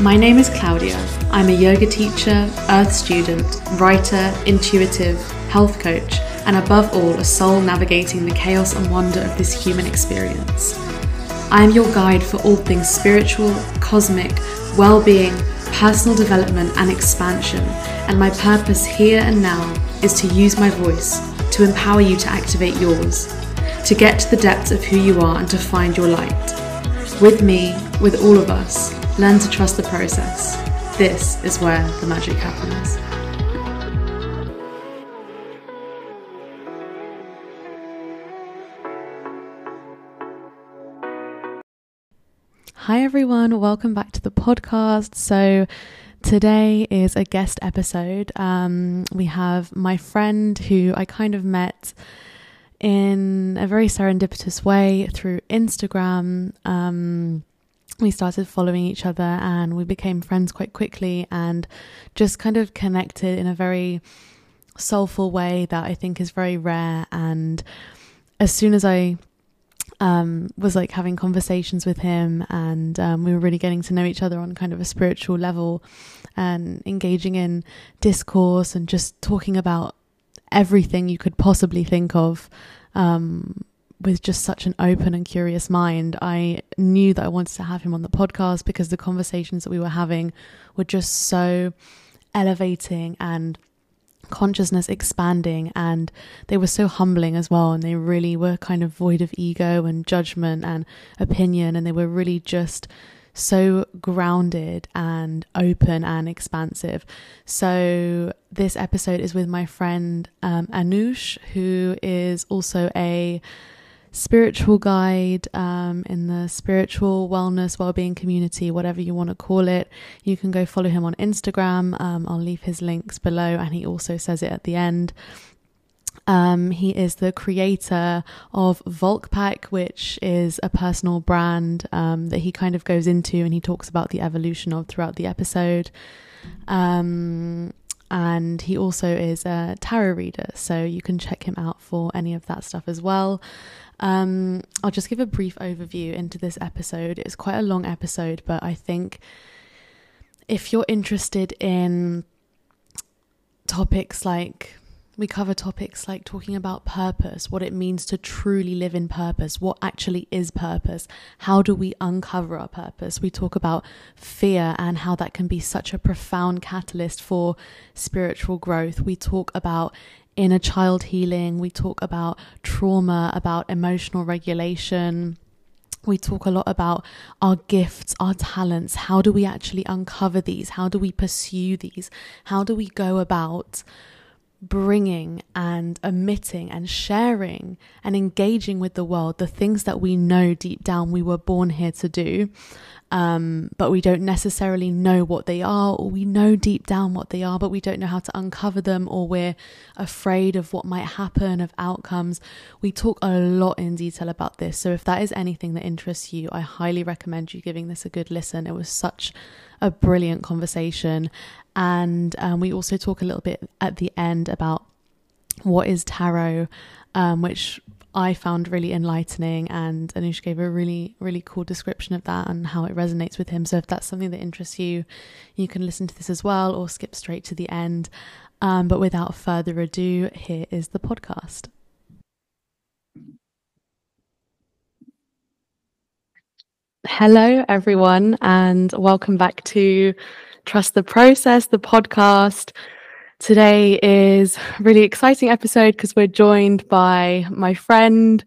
My name is Claudia. I'm a yoga teacher, earth student, writer, intuitive, health coach, and above all, a soul navigating the chaos and wonder of this human experience. I am your guide for all things spiritual, cosmic, well being, personal development, and expansion. And my purpose here and now is to use my voice to empower you to activate yours, to get to the depths of who you are and to find your light. With me, with all of us, learn to trust the process. This is where the magic happens. Hi, everyone. Welcome back to the podcast. So, today is a guest episode. Um, we have my friend who I kind of met in a very serendipitous way through Instagram. Um, we started following each other and we became friends quite quickly and just kind of connected in a very soulful way that I think is very rare. And as soon as I um, was like having conversations with him and um, we were really getting to know each other on kind of a spiritual level and engaging in discourse and just talking about everything you could possibly think of um, with just such an open and curious mind, I knew that I wanted to have him on the podcast because the conversations that we were having were just so elevating and consciousness expanding and they were so humbling as well and they really were kind of void of ego and judgment and opinion and they were really just so grounded and open and expansive. So, this episode is with my friend um, Anoush, who is also a spiritual guide um, in the spiritual wellness well-being community whatever you want to call it you can go follow him on instagram um, i'll leave his links below and he also says it at the end um, he is the creator of Volkpack, which is a personal brand um, that he kind of goes into and he talks about the evolution of throughout the episode. Um, and he also is a tarot reader, so you can check him out for any of that stuff as well. Um, I'll just give a brief overview into this episode. It's quite a long episode, but I think if you're interested in topics like we cover topics like talking about purpose, what it means to truly live in purpose, what actually is purpose, how do we uncover our purpose. We talk about fear and how that can be such a profound catalyst for spiritual growth. We talk about inner child healing, we talk about trauma, about emotional regulation. We talk a lot about our gifts, our talents. How do we actually uncover these? How do we pursue these? How do we go about bringing and emitting and sharing and engaging with the world the things that we know deep down we were born here to do um, but we don't necessarily know what they are, or we know deep down what they are, but we don't know how to uncover them, or we're afraid of what might happen, of outcomes. We talk a lot in detail about this. So, if that is anything that interests you, I highly recommend you giving this a good listen. It was such a brilliant conversation. And um, we also talk a little bit at the end about what is tarot, um, which I found really enlightening, and Anoush gave a really, really cool description of that and how it resonates with him. So, if that's something that interests you, you can listen to this as well or skip straight to the end. Um, but without further ado, here is the podcast. Hello, everyone, and welcome back to Trust the Process, the podcast. Today is a really exciting episode because we're joined by my friend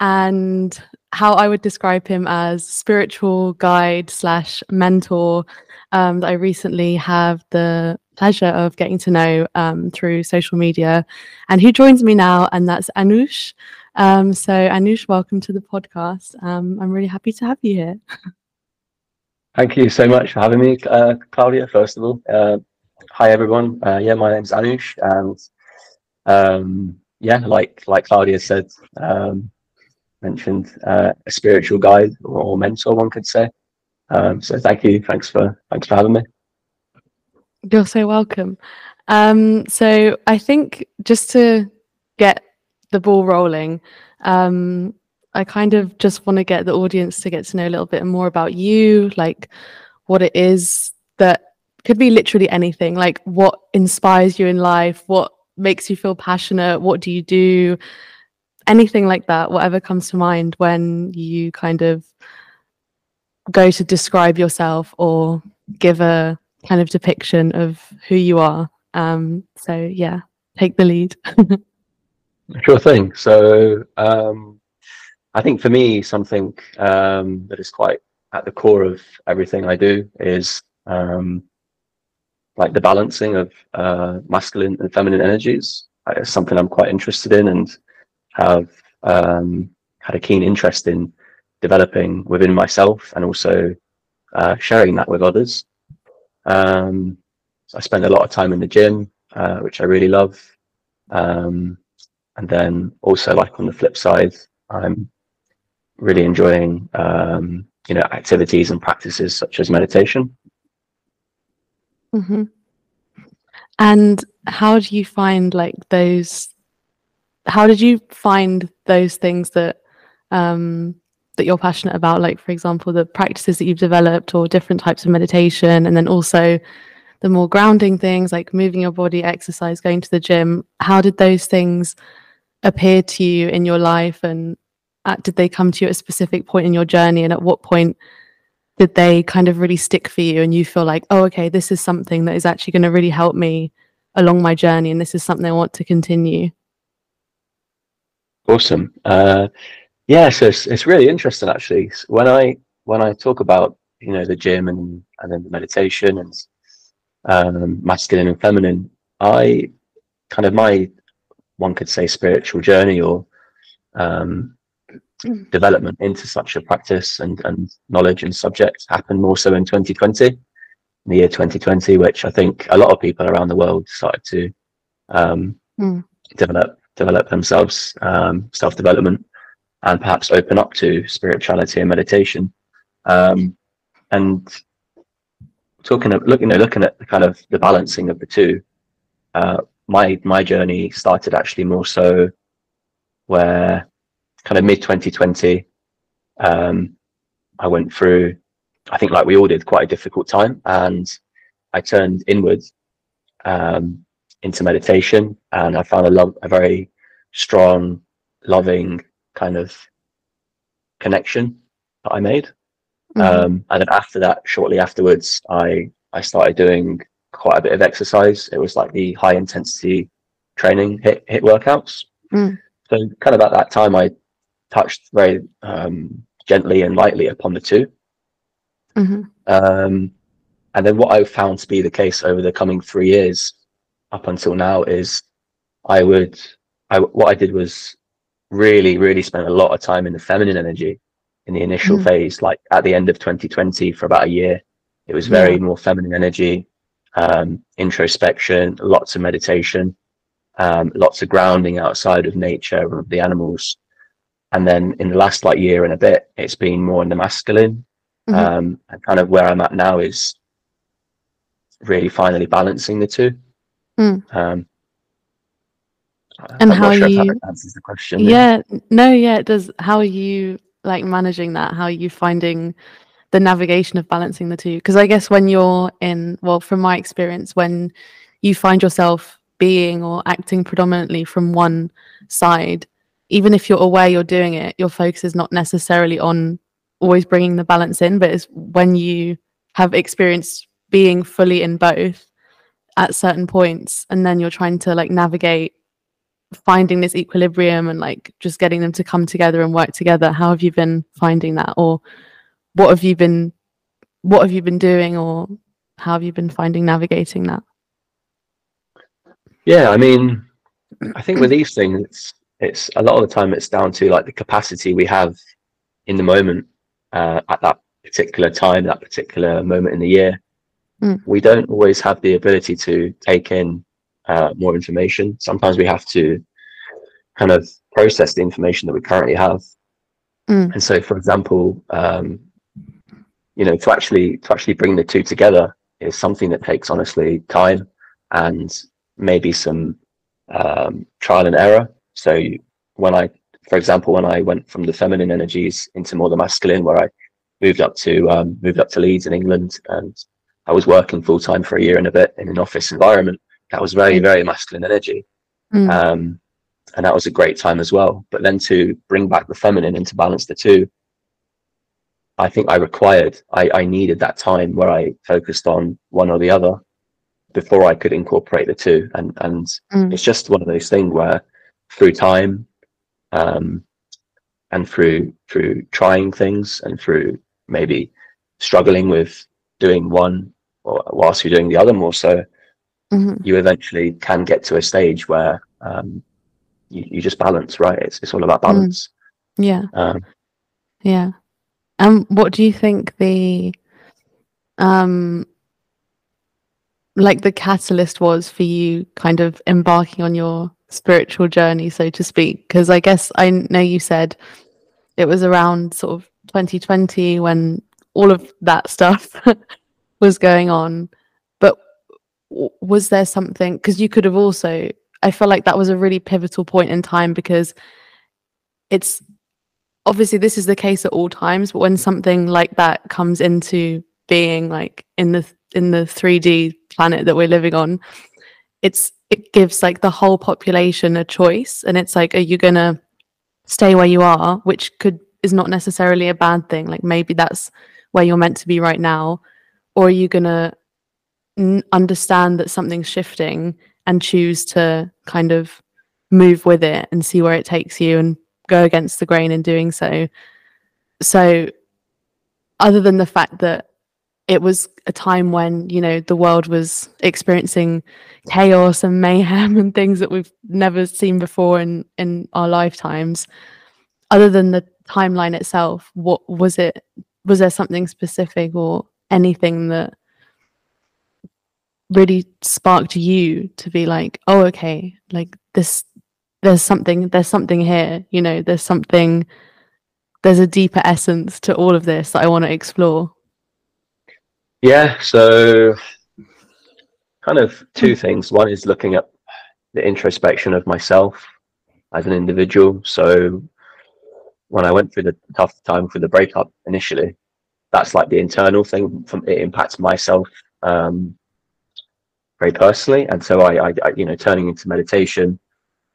and how I would describe him as spiritual guide slash mentor um, that I recently have the pleasure of getting to know um, through social media, and who joins me now, and that's Anoush. Um, so Anoush, welcome to the podcast. Um, I'm really happy to have you here. Thank you so much for having me, uh, Claudia. First of all, uh, hi everyone. Uh, yeah, my name's Anoush, and um, yeah, like like Claudia said, um, mentioned uh, a spiritual guide or, or, mentor, one could say. Um, so thank you, thanks for thanks for having me. You're so welcome. Um, so I think just to get the ball rolling, um, I kind of just want to get the audience to get to know a little bit more about you, like what it is that could be literally anything like what inspires you in life what makes you feel passionate what do you do? Anything like that whatever comes to mind when you kind of go to describe yourself or give a kind of depiction of who you are. Um so yeah take the lead. Sure thing. So um i think for me something um that is quite at the core of everything i do is um like the balancing of uh, masculine and feminine energies. is something I'm quite interested in and have um, had a keen interest in developing within myself and also uh, sharing that with others. Um, so I spend a lot of time in the gym, uh, which I really love. Um, and then also, like on the flip side, I'm really enjoying um, you know activities and practices such as meditation. Mm-hmm. And how do you find like those? How did you find those things that um, that you're passionate about? Like, for example, the practices that you've developed, or different types of meditation, and then also the more grounding things like moving your body, exercise, going to the gym. How did those things appear to you in your life, and at, did they come to you at a specific point in your journey? And at what point did they kind of really stick for you and you feel like oh okay this is something that is actually going to really help me along my journey and this is something i want to continue awesome. Uh yeah so it's, it's really interesting actually. When i when i talk about you know the gym and and then the meditation and um masculine and feminine i kind of my one could say spiritual journey or um Mm. development into such a practice and, and knowledge and subject happened more so in 2020, in the year 2020, which I think a lot of people around the world started to um, mm. develop develop themselves, um, self development, and perhaps open up to spirituality and meditation. Um, and talking of looking, you know, looking at the kind of the balancing of the two, uh, my my journey started actually more so where kind of mid 2020, um, I went through, I think like we all did, quite a difficult time, and I turned inward um, into meditation, and I found a love, a very strong, loving kind of connection that I made. Mm-hmm. Um, and then after that, shortly afterwards, I I started doing quite a bit of exercise. It was like the high intensity training hit, HIIT workouts. Mm. So kind of at that time, I touched very um, gently and lightly upon the 2 mm-hmm. um, and then what I've found to be the case over the coming three years up until now is I would, I, what I did was really, really spend a lot of time in the feminine energy in the initial mm-hmm. phase, like at the end of 2020 for about a year. It was very yeah. more feminine energy, um, introspection, lots of meditation, um, lots of grounding outside of nature of the animals and then in the last like year and a bit it's been more in the masculine. Mm-hmm. um and kind of where i'm at now is really finally balancing the two. Mm. um and I'm how sure you answers the question yeah, yeah no yeah it does. How are you like managing that? How are you finding the navigation of balancing the two? Because i guess when you're in well from my experience when you find yourself being or acting predominantly from one side even if you're aware you're doing it, your focus is not necessarily on always bringing the balance in, but it's when you have experienced being fully in both at certain points, and then you're trying to like navigate finding this equilibrium and like just getting them to come together and work together. How have you been finding that, or what have you been what have you been doing, or how have you been finding navigating that? Yeah, I mean, I think with these things, it's a lot of the time it's down to like the capacity we have in the moment uh, at that particular time, that particular moment in the year. Mm. We don't always have the ability to take in uh, more information. Sometimes we have to kind of process the information that we currently have. Mm. And so, for example, um, you know, to actually to actually bring the two together is something that takes honestly time and maybe some um, trial and error. So when I, for example, when I went from the feminine energies into more the masculine, where I moved up to um, moved up to Leeds in England and I was working full time for a year and a bit in an office environment that was very very masculine energy, Mm. um, and that was a great time as well. But then to bring back the feminine and to balance the two, I think I required I, I needed that time where I focused on one or the other before I could incorporate the two, and and Mm. it's just one of those things where through time um, and through through trying things and through maybe struggling with doing one or whilst you're doing the other more so Mhm. you eventually can get to a stage where um, you, you just balance right it's, it's all about Mm. balance Yeah. um, Yeah. And what do you think the um like the catalyst was for you kind of embarking on your spiritual journey, so to speak? Because I guess I know you said it was around sort of 2020 when all of that stuff was going on. But was there something because you could have also I feel like that was a really pivotal point in time because it's obviously this is the case at all times but when something like that comes into being like in the in the 3d planet that we're living on it's it gives like the whole population a choice and it's like are you gonna stay where you are which could is not necessarily a bad thing like maybe that's where you're meant to be right now or are you gonna n- understand that something's shifting and choose to kind of move with it and see where it takes you and go against the grain in doing so. So, other than the fact that it was a time when, you know, the world was experiencing chaos and mayhem and things that we've never seen before in, in our lifetimes, other than the timeline itself, what was it? Was there something specific or anything that really sparked you to be like, oh, okay, like this there's something there's something here you know there's something there's a deeper essence to all of this that i want to explore yeah so kind of two things. One is looking at the introspection of myself as an individual. So when i went through the tough time for the breakup initially that's like the internal thing from it impacts myself um very personally. And so I, I, I you know turning into meditation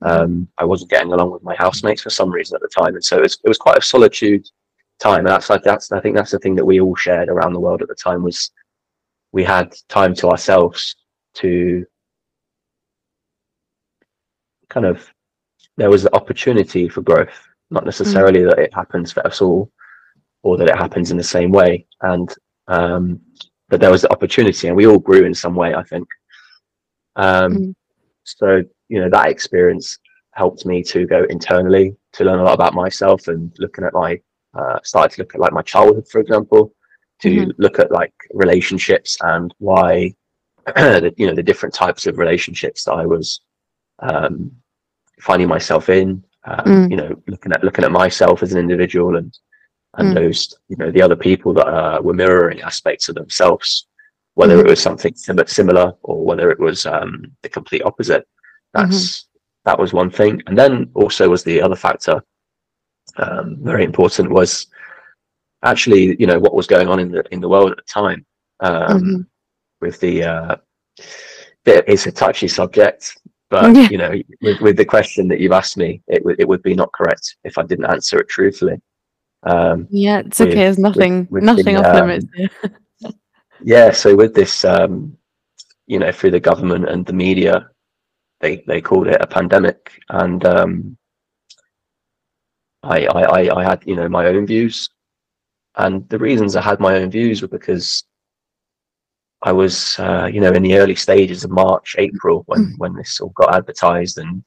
um, I wasn't getting along with my housemates for some reason at the time, and so it was, it was quite a solitude time. And that's like that's I think that's the thing that we all shared around the world at the time was we had time to ourselves to kind of there was the opportunity for growth, not necessarily that it happens for us all or that it happens in the same way, and um, but there was the opportunity, and we all grew in some way. I think. Um, Mm. So you know that experience helped me to go internally to learn a lot about myself and looking at my uh, started to look at like my childhood for example to Mhm. look at like relationships and why the, you know the different types of relationships that I was um, finding myself in um, Mm. you know looking at looking at myself as an individual and and Mm. those you know the other people that uh, were mirroring aspects of themselves whether Mhm. it was something sim- similar or whether it was um, the complete opposite that's that was one thing and then also was the other factor um, very important was actually you know what was going on in the in the world at the time um, Mhm. with the uh, it's a touchy subject but Yeah. you know with, with the question that you've asked me it, would it would be not correct if i didn't answer it truthfully um, yeah it's with- okay there's nothing with nothing the, off um, limits here. yeah so with this um, you know through the government and the media they they called it a pandemic and um, I I I had you know my own views and the reasons I had my own views were because I was uh, you know in the early stages of March April when when this all got advertised and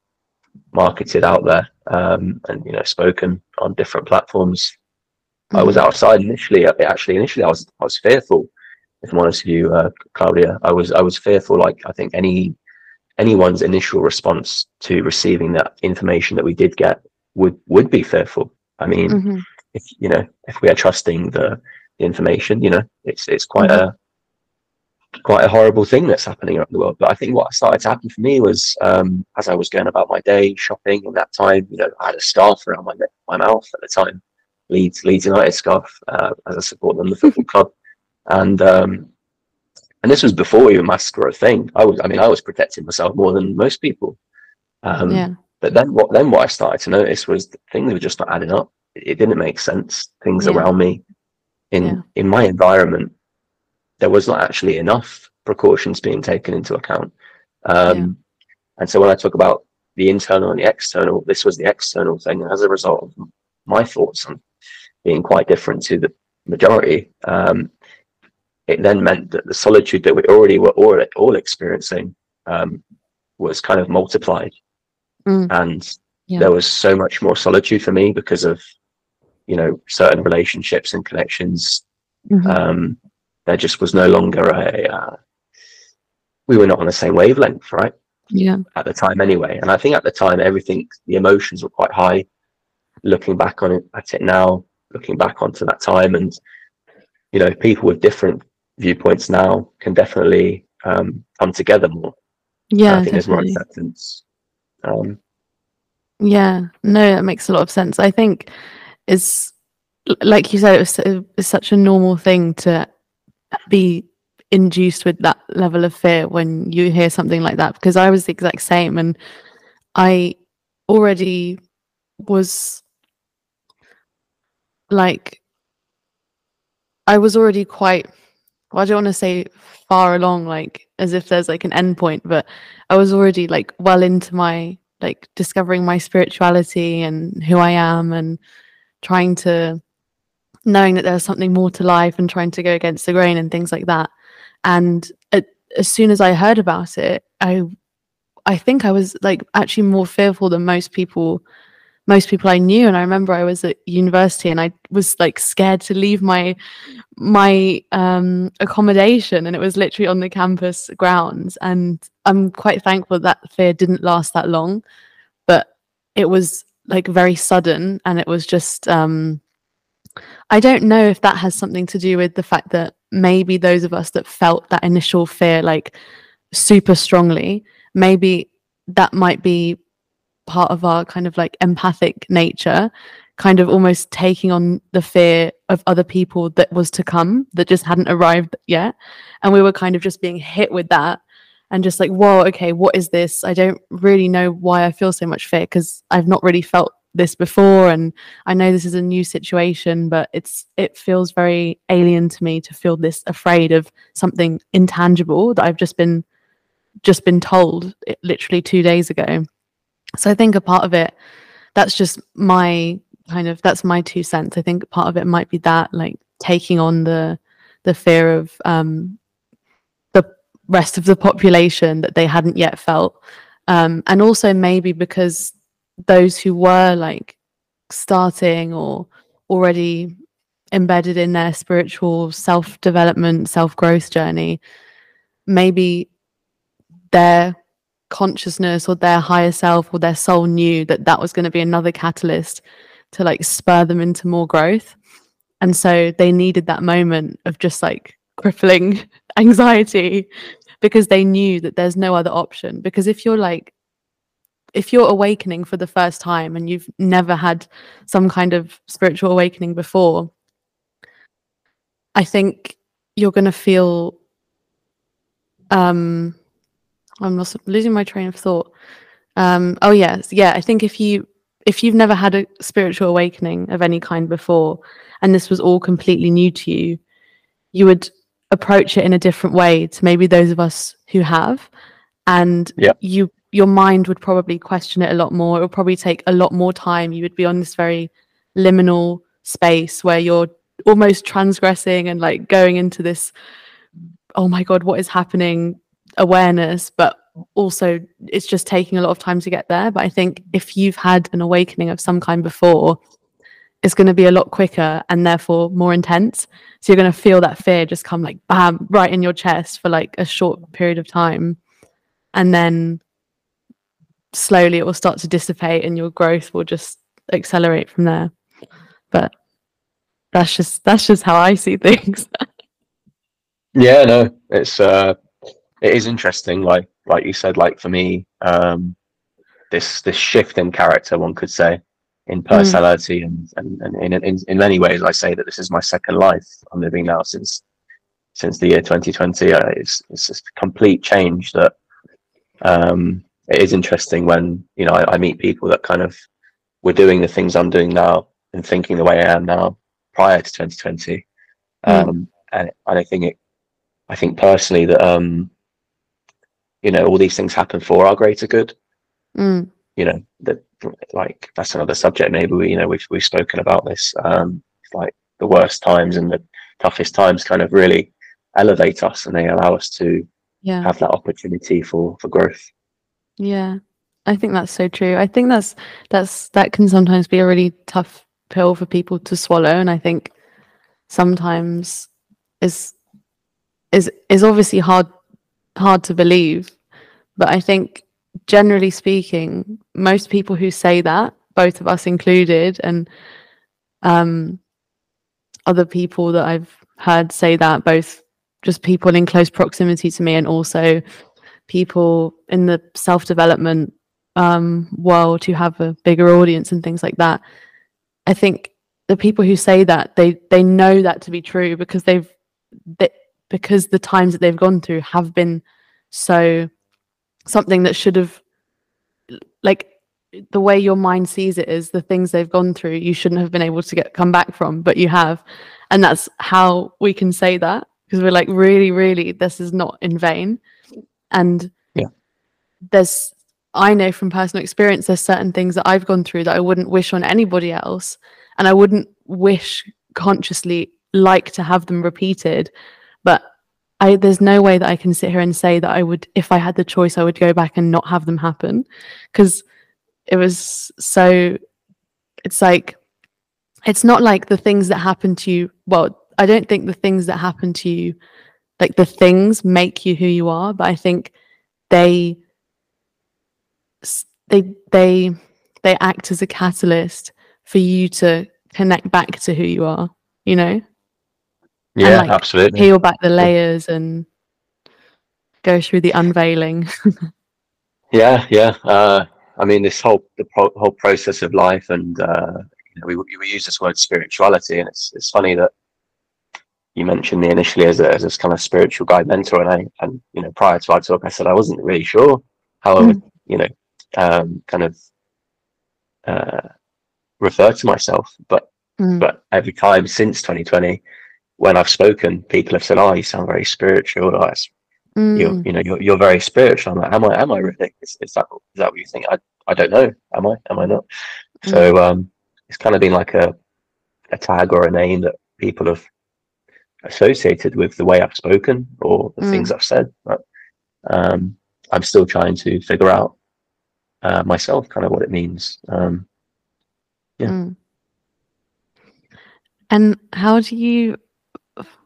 marketed out there um, and you know spoken on different platforms I was Mhm. outside initially. uh, Actually, initially, I was I was fearful. If I'm honest with you, uh, Claudia, I was I was fearful. Like I think any anyone's initial response to receiving that information that we did get would would be fearful. I mean, Mhm. If you know if we are trusting the, the information, you know, it's it's quite a quite a horrible thing that's happening around the world. But I think what started to happen for me was um, as I was going about my day shopping in that time, you know, I had a scarf around my my mouth at the time, Leeds Leeds United scarf, uh, as I support them, the football club, and um, and this was before even masks were a thing. I was, I mean, I was protecting myself more than most people. Um, yeah. But then what then what I started to notice was that things were just not adding up. It didn't make sense. Things Yeah. around me in Yeah. in my environment, there was not actually enough precautions being taken into account. Um, Yeah. And so when I talk about the internal and the external, this was the external thing. And as a result of my thoughts on being quite different to the majority, um, it then meant that the solitude that we already were all, all experiencing um, was kind of multiplied Mm. and Yeah. there was so much more solitude for me because of you know certain relationships and connections Mhm. um there just was no longer a uh, we were not on the same wavelength right yeah. at the time anyway and i think at the time everything the emotions were quite high looking back on it at it now looking back onto that time and you know people with different viewpoints now can definitely um come together more Yeah. i think there's more acceptance um Yeah, no, that makes a lot of sense. I think it's l- like you said, it was, it was such a normal thing to be induced with that level of fear when you hear something like that. Because I was the exact same, and I already was like, I was already quite. Well, I don't want to say far along, like as if there's like an end point, but I was already like well into my like discovering my spirituality and who I am and trying to knowing that there's something more to life and trying to go against the grain and things like that. And a- as soon as I heard about it, I I think I was like actually more fearful than most people most people I knew. And I remember I was at university and I was like scared to leave my my um accommodation. And it was literally on the campus grounds. And I'm quite thankful that fear didn't last that long. But it was like very sudden and it was just um I don't know if that has something to do with the fact that maybe those of us that felt that initial fear like super strongly maybe that might be part of our kind of like empathic nature kind of almost taking on the fear of other people that was to come that just hadn't arrived yet. And we were kind of just being hit with that and just like whoa okay what is this? I don't really know why i feel so much fear because i've not really felt this before and i know this is a new situation but it's it feels very alien to me to feel this afraid of something intangible that i've just been just been told it, literally 2 days ago. So i think a part of it that's just my kind of that's my two cents. I think part of it might be that like taking on the the fear of um rest of the population that they hadn't yet felt. Um and also maybe because those who were like starting or already embedded in their spiritual self development self growth journey maybe their consciousness or their higher self or their soul knew that that was going to be another catalyst to like spur them into more growth. And so they needed that moment of just like crippling anxiety because they knew that there's no other option. Because if you're like if you're awakening for the first time and you've never had some kind of spiritual awakening before i think you're going to feel um i'm lost, losing my train of thought. Um oh yes yeah i think if you if you've never had a spiritual awakening of any kind before and this was all completely new to you you would approach it in a different way to maybe those of us who have. And Yeah. you your mind would probably question it a lot more. It would probably take a lot more time. You would be on this very liminal space where you're almost transgressing and like going into this oh my god what is happening? awareness but also it's just taking a lot of time to get there. But i think if you've had an awakening of some kind before it's going to be a lot quicker and therefore more intense. So you're going to feel that fear just come like bam right in your chest for like a short period of time. And then slowly it will start to dissipate and your growth will just accelerate from there. But that's just that's just how i see things. Yeah, no, it's uh, it is interesting. Like like you said, like for me, um, this this shift in character, one could say, in personality, and and, and in, in in many ways, I say that this is my second life I'm living now since since the year 2020. Uh, it's it's a complete change that um, it is interesting when you know I, I, meet people that kind of were doing the things I'm doing now and thinking the way I am now prior to 2020. Mm. Um, and, and I think it, I think personally that um, you know all these things happen for our greater good. Mm. You know that like that's another subject. Maybe we you know we've we've spoken about this. Um, like the worst times and the toughest times kind of really elevate us and they allow us to yeah. have that opportunity for for growth. Yeah. I think that's so true. I think that's that's that can sometimes be a really tough pill for people to swallow and I think sometimes is is is obviously hard hard to believe but I think generally speaking most people who say that both of us included and um other people that I've heard say that both just people in close proximity to me and also people in the self development um, world who have a bigger audience and things like that. I think the people who say that they they know that to be true because they've they, because the times that they've gone through have been so something that should have like the way your mind sees it is the things they've gone through you shouldn't have been able to get come back from but you have. And that's how we can say that because we're like really really this is not in vain. And yeah. there's i know from personal experience there's certain things that i've gone through that i wouldn't wish on anybody else and i wouldn't wish consciously like to have them repeated I, there's no way that I can sit here and say that I would, if I had the choice, I would go back and not have them happen, because it was so. It's like, it's not like the things that happen to you. Well, I don't think the things that happen to you, like the things make you who you are, but I think they they they they act as a catalyst for you to connect back to who you are, you know? Yeah, and, like, absolutely. Peel back the layers and go through the unveiling. yeah, yeah. Uh, I mean, this whole the pro- whole process of life, and uh, you know, we we use this word spirituality, and it's it's funny that you mentioned me initially as a, as this kind of spiritual guide mentor, and I and you know prior to our talk, I said I wasn't really sure how I would mm. you know um, kind of uh, refer to myself, but mm. but every time since 2020, when I've spoken, people have said, "Oh, you sound very spiritual." Mm. you you know you're, you're very spiritual. I'm like, am I? Am I really? Is, is that is that what you think? I I don't know. Am I? Am I not? Mm. So um, it's kind of been like a a tag or a name that people have associated with the way I've spoken or the mm. things I've said. But um, I'm still trying to figure out uh, myself kind of what it means. Um, yeah. Mm. And how do you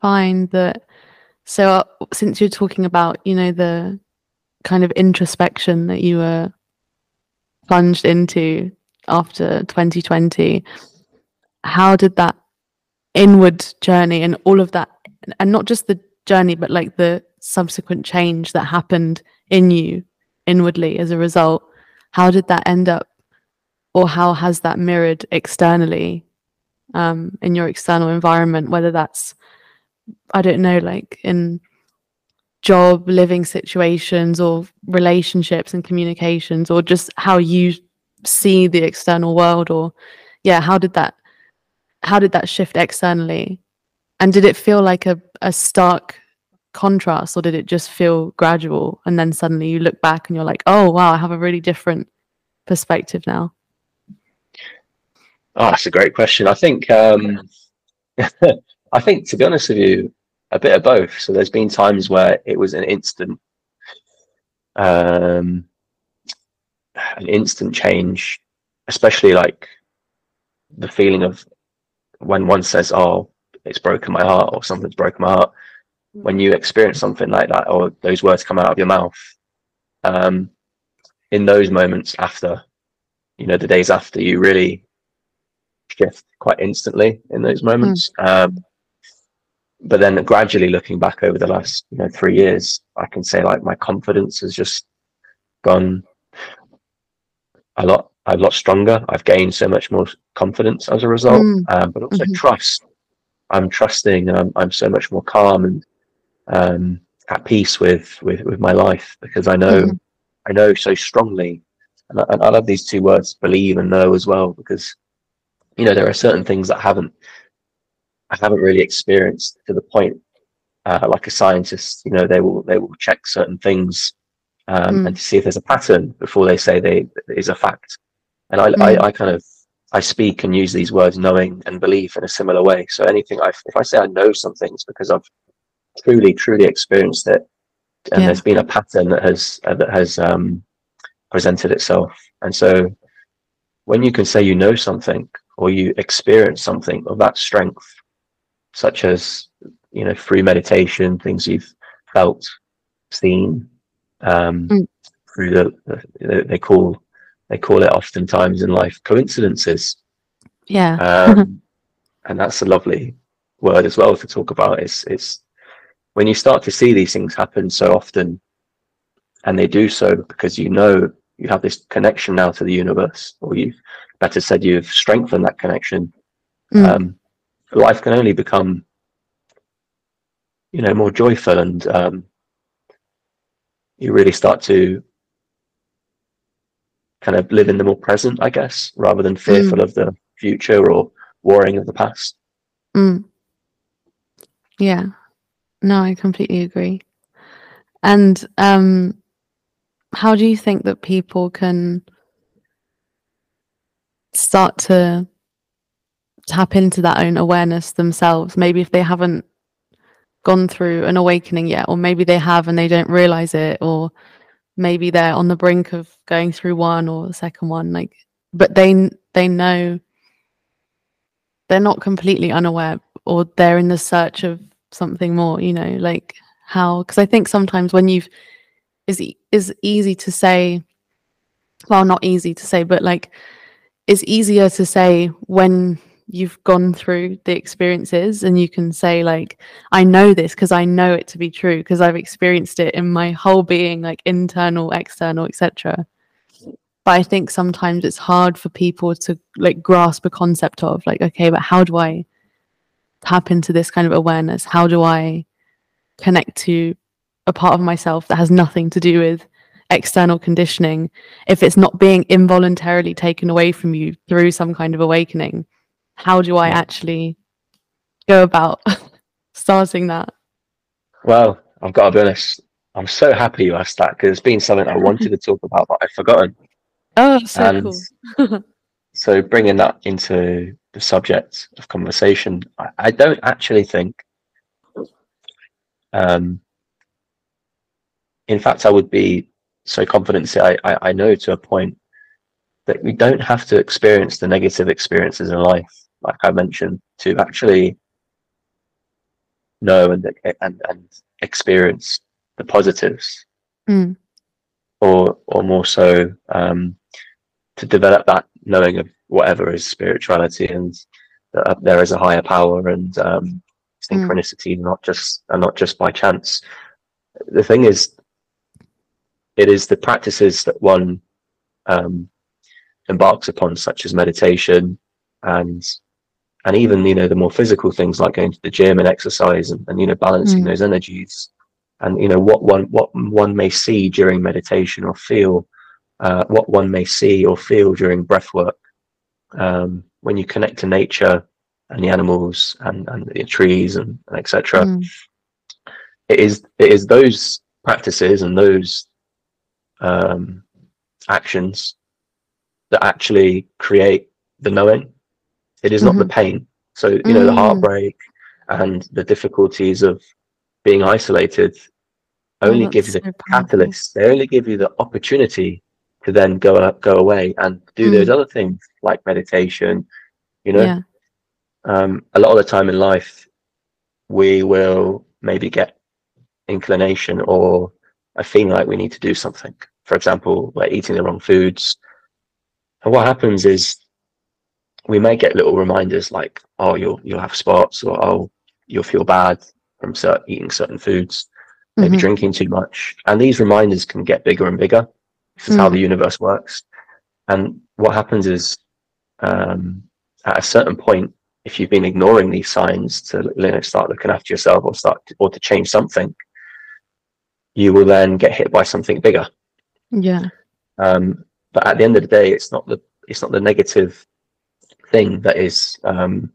find that? So, uh, since you're talking about, you know, the kind of introspection that you were plunged into after 2020, how did that inward journey and all of that and not just the journey but like the subsequent change that happened in you inwardly as a result how did that end up or how has that mirrored externally um, in your external environment whether that's i don't know like in job living situations or relationships and communications or just how you see the external world or yeah how did that how did that shift externally? And did it feel like a, a stark contrast or did it just feel gradual? And then suddenly you look back and you're like, oh, wow, I have a really different perspective now? Oh, that's a great question. I think, um, I think to be honest with you, a bit of both. So there's been times where it was an instant, um, an instant change, especially like the feeling of when one says, "Oh, it's broken my heart," or something's broken my heart, when you experience something like that, or those words come out of your mouth, um, in those moments after, you know, the days after, you really shift quite instantly in those moments. Mm. Um, but then gradually looking back over the last you know three years, I can say like my confidence has just gone a lot a lot stronger. I've gained so much more confidence as a result, mm. um, but also mm-hmm. trust. I'm trusting and I'm, I'm so much more calm and um, at peace with, with with my life because I know Mhm. I know so strongly, and I, and I love these two words, believe and know as well, because you know there are certain things that haven't I haven't really experienced to the point. Uh, like a scientist, you know, they will they will check certain things um, Mm. and to see if there's a pattern before they say they is a fact. And I, Mm. I, I kind of I speak and use these words knowing and belief in a similar way. So anything I if I say I know some things because I've truly truly experienced it, and Yeah. there's been a pattern that has uh, that has um, presented itself. And so when you can say you know something or you experience something of that strength, such as you know through meditation, things you've felt, seen, um, Mm. through the, the they call they call it oftentimes in life coincidences Yeah. um, and that's a lovely word as well to talk about. It's it's when you start to see these things happen so often, and they do so because you know you have this connection now to the universe, or you've better said you've strengthened that connection. Mm. Um, life can only become, you know, more joyful, and um, you really start to kind of live in the more present, I guess, rather than fearful of the future or worrying of the past. Mm. Yeah. No, I completely agree. And um how do you think that people can start to tap into that own awareness themselves? Maybe if they haven't gone through an awakening yet, or maybe they have and they don't realize it, or maybe they're on the brink of going through one or the second one, like but they they know they're not completely unaware or they're in the search of something more you know like how because i think sometimes when you've is is easy to say well not easy to say but like it's easier to say when you've gone through the experiences and you can say like i know this because i know it to be true because i've experienced it in my whole being like internal external etc but i think sometimes it's hard for people to like grasp a concept of like okay but how do i tap into this kind of awareness? How do i connect to a part of myself that has nothing to do with external conditioning? If it's not being involuntarily taken away from you through some kind of awakening how do i actually go about starting that Well, I've got to be honest. I'm so happy you asked that because it's been something I wanted to talk about, but I've forgotten. oh so and cool so bringing that into the subject of conversation, I, I don't actually think. Um, in fact, I would be so confident to say I, I, I know to a point that we don't have to experience the negative experiences in life, like I mentioned, to actually know and and, and experience the positives Mm. or or more so um, to develop that knowing of whatever is spirituality and that uh, there is a higher power and um, synchronicity, not just and not just by chance. The thing is, it is the practices that one um, embarks upon, such as meditation and and even you know the more physical things like going to the gym and exercise and, and you know balancing Mm. those energies and you know what one what one may see during meditation or feel uh, what one may see or feel during breath work um, when you connect to nature and the animals and, and the trees and, and etc Mm. it is it is those practices and those um, actions that actually create the knowing it is not the pain. So you know the Mm. heartbreak and the difficulties of being isolated Oh, only that's gives the so powerful. catalyst. They only give you the opportunity to then go up, go away and do Mm. those other things like meditation you know? Yeah. Um, a lot of the time in life we will maybe get inclination or a feeling like we need to do something. For example we're eating the wrong foods. And what happens is we may get little reminders like oh you'll you'll have spots or oh you'll feel bad from eating certain foods maybe Mhm. drinking too much and these reminders can get bigger and bigger this is how Mm. the universe works and what happens is um, at a certain point if you've been ignoring these signs to you know, start looking after yourself or start to, or to change something, you will then get hit by something bigger. Yeah. Um, but at the end of the day, it's not the it's not the negative thing that is um,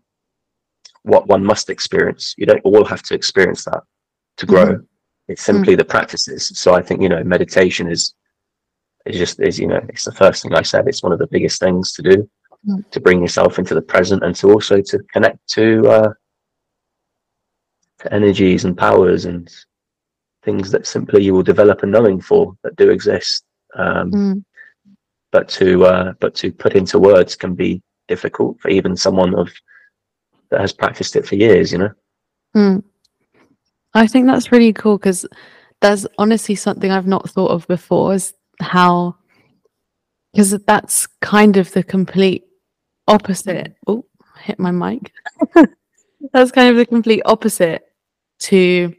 what one must experience. You don't all have to experience that to grow. Mm-hmm. It's simply mm-hmm. the practices. So I think you know meditation is is just is you know it's the first thing I said. It's one of the biggest things to do mm. to bring yourself into the present and to also to connect to uh, to energies and powers and things that simply you will develop a knowing for that do exist. Um, mm. But to uh, but to put into words can be difficult for even someone of that has practiced it for years. You know. Mm. I think that's really cool because there's honestly something I've not thought of before is how because that's kind of the complete opposite. Oh, hit my mic. that's kind of the complete opposite to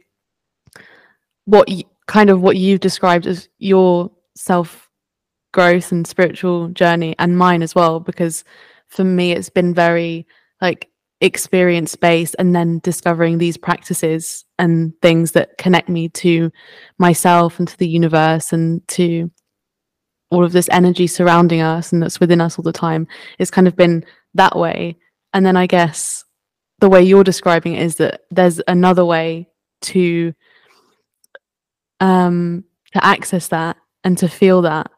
what you, kind of what you've described as your self growth and spiritual journey and mine as well because for me it's been very like experience based and then discovering these practices and things that connect me to myself and to the universe and to all of this energy surrounding us and that's within us all the time. It's kind of been that way. And then i guess the way you're describing it is that there's another way to um to access that and to feel that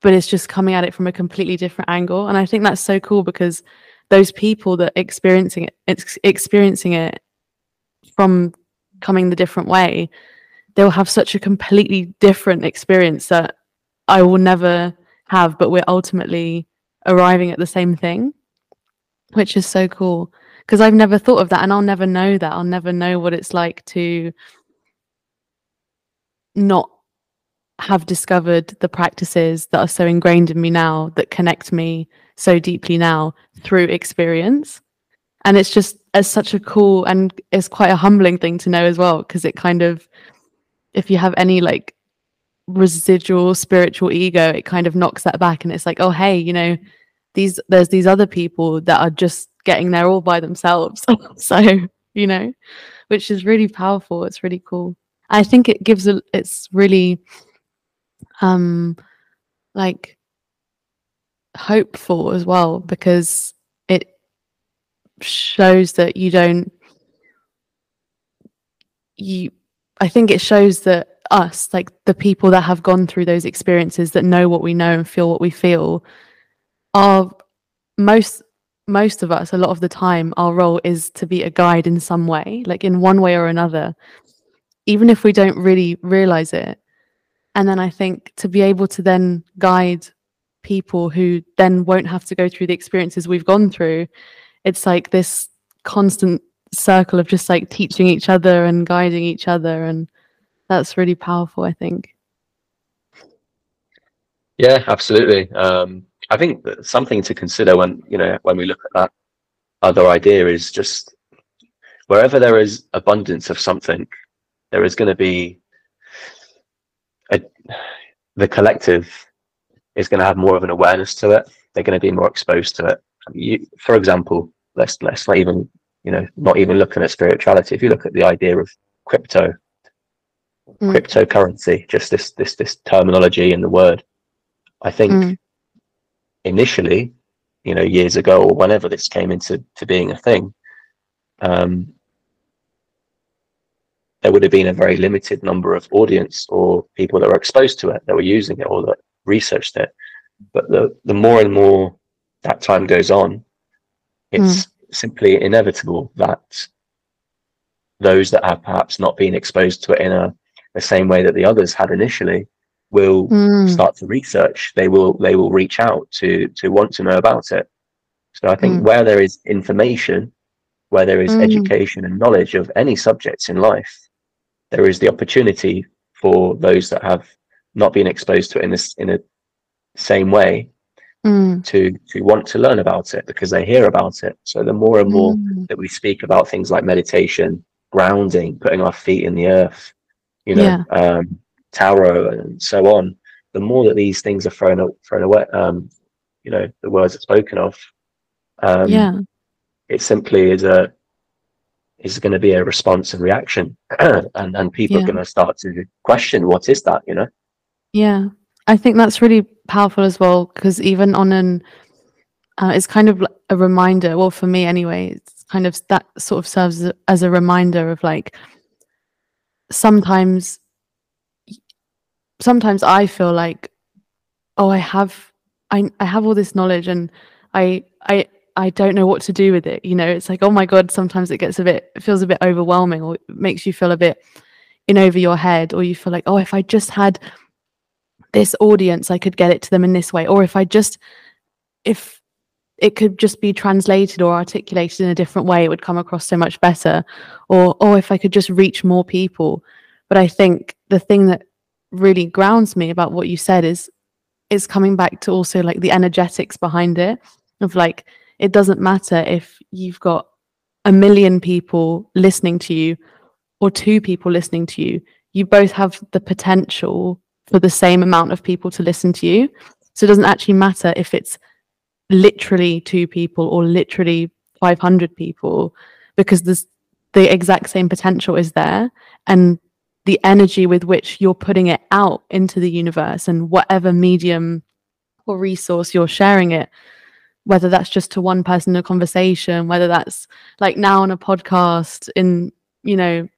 but it's just coming at it from a completely different angle and i think that's so cool because those people that experiencing it ex- experiencing it from coming the different way they'll have such a completely different experience that I will never have, but we're ultimately arriving at the same thing, which is so cool. Because I've never thought of that, and I'll never know that. I'll never know what it's like to not have discovered the practices that are so ingrained in me now that connect me so deeply now through experience. And it's just as such a cool and it's quite a humbling thing to know as well, because it kind of, if you have any like residual spiritual ego it kind of knocks that back and it's like oh hey you know these there's these other people that are just getting there all by themselves. So you know which is really powerful. It's really cool. I think it gives a it's really um like hopeful as well because it shows that you don't you i think it shows that us, like the people that have gone through those experiences that know what we know and feel what we feel, are most most of us a lot of the time our role is to be a guide in some way like in one way or another. Even if we don't really realize it and then i think to be able to then guide people who then won't have to go through the experiences we've gone through it's like this constant circle of just like teaching each other and guiding each other and that's really powerful i think. Yeah absolutely. Um, i think something to consider when you know when we look at that other idea is just wherever there is abundance of something there is going to be a, the collective is going to have more of an awareness to it they're going to be more exposed to it you, for example let's let's not even you know not even looking at spirituality if you look at the idea of crypto mm. cryptocurrency, just this this this terminology and the word. I think mm. initially, you know, years ago or whenever this came into to being a thing, um, there would have been a very limited number of audience or people that were exposed to it, that were using it or that researched it. But the the more and more that time goes on, it's mm. simply inevitable that those that have perhaps not been exposed to it in a the same way that the others had initially will mm. start to research they will they will reach out to to want to know about it so i think mm. where there is information where there is mm. education and knowledge of any subjects in life there is the opportunity for those that have not been exposed to it in this in a same way mm. to to want to learn about it because they hear about it so the more and more mm. that we speak about things like meditation grounding putting our feet in the earth you know, yeah. um, tarot and so on, the more that these things are thrown thrown away, um, you know, the words are spoken of, um, yeah, it simply is a is going to be a response and reaction and and people Yeah. are going to start to question what is that you know Yeah, I think that's really powerful as well because even on an, uh, it's kind of a reminder. Well, for me anyway, it's kind of that sort of serves as a- as a reminder of like sometimes, sometimes I feel like, oh, I have, I I have all this knowledge and I I I don't know what to do with it. You know, it's like oh my god. Sometimes it gets a bit, it feels a bit overwhelming, or it makes you feel a bit in over your head, or you feel like oh, if I just had this audience i could get it to them in this way or if i just if it could just be translated or articulated in a different way it would come across so much better or oh if i could just reach more people but i think the thing that really grounds me about what you said is is coming back to also like the energetics behind it of like it doesn't matter if you've got a million people listening to you or two people listening to you you both have the potential for the same amount of people to listen to you. So it doesn't actually matter if it's literally two people or literally 500 people because there's the exact same potential is there and the energy with which you're putting it out into the universe and whatever medium or resource you're sharing it whether that's just to one person in a conversation whether that's like now on a podcast in you know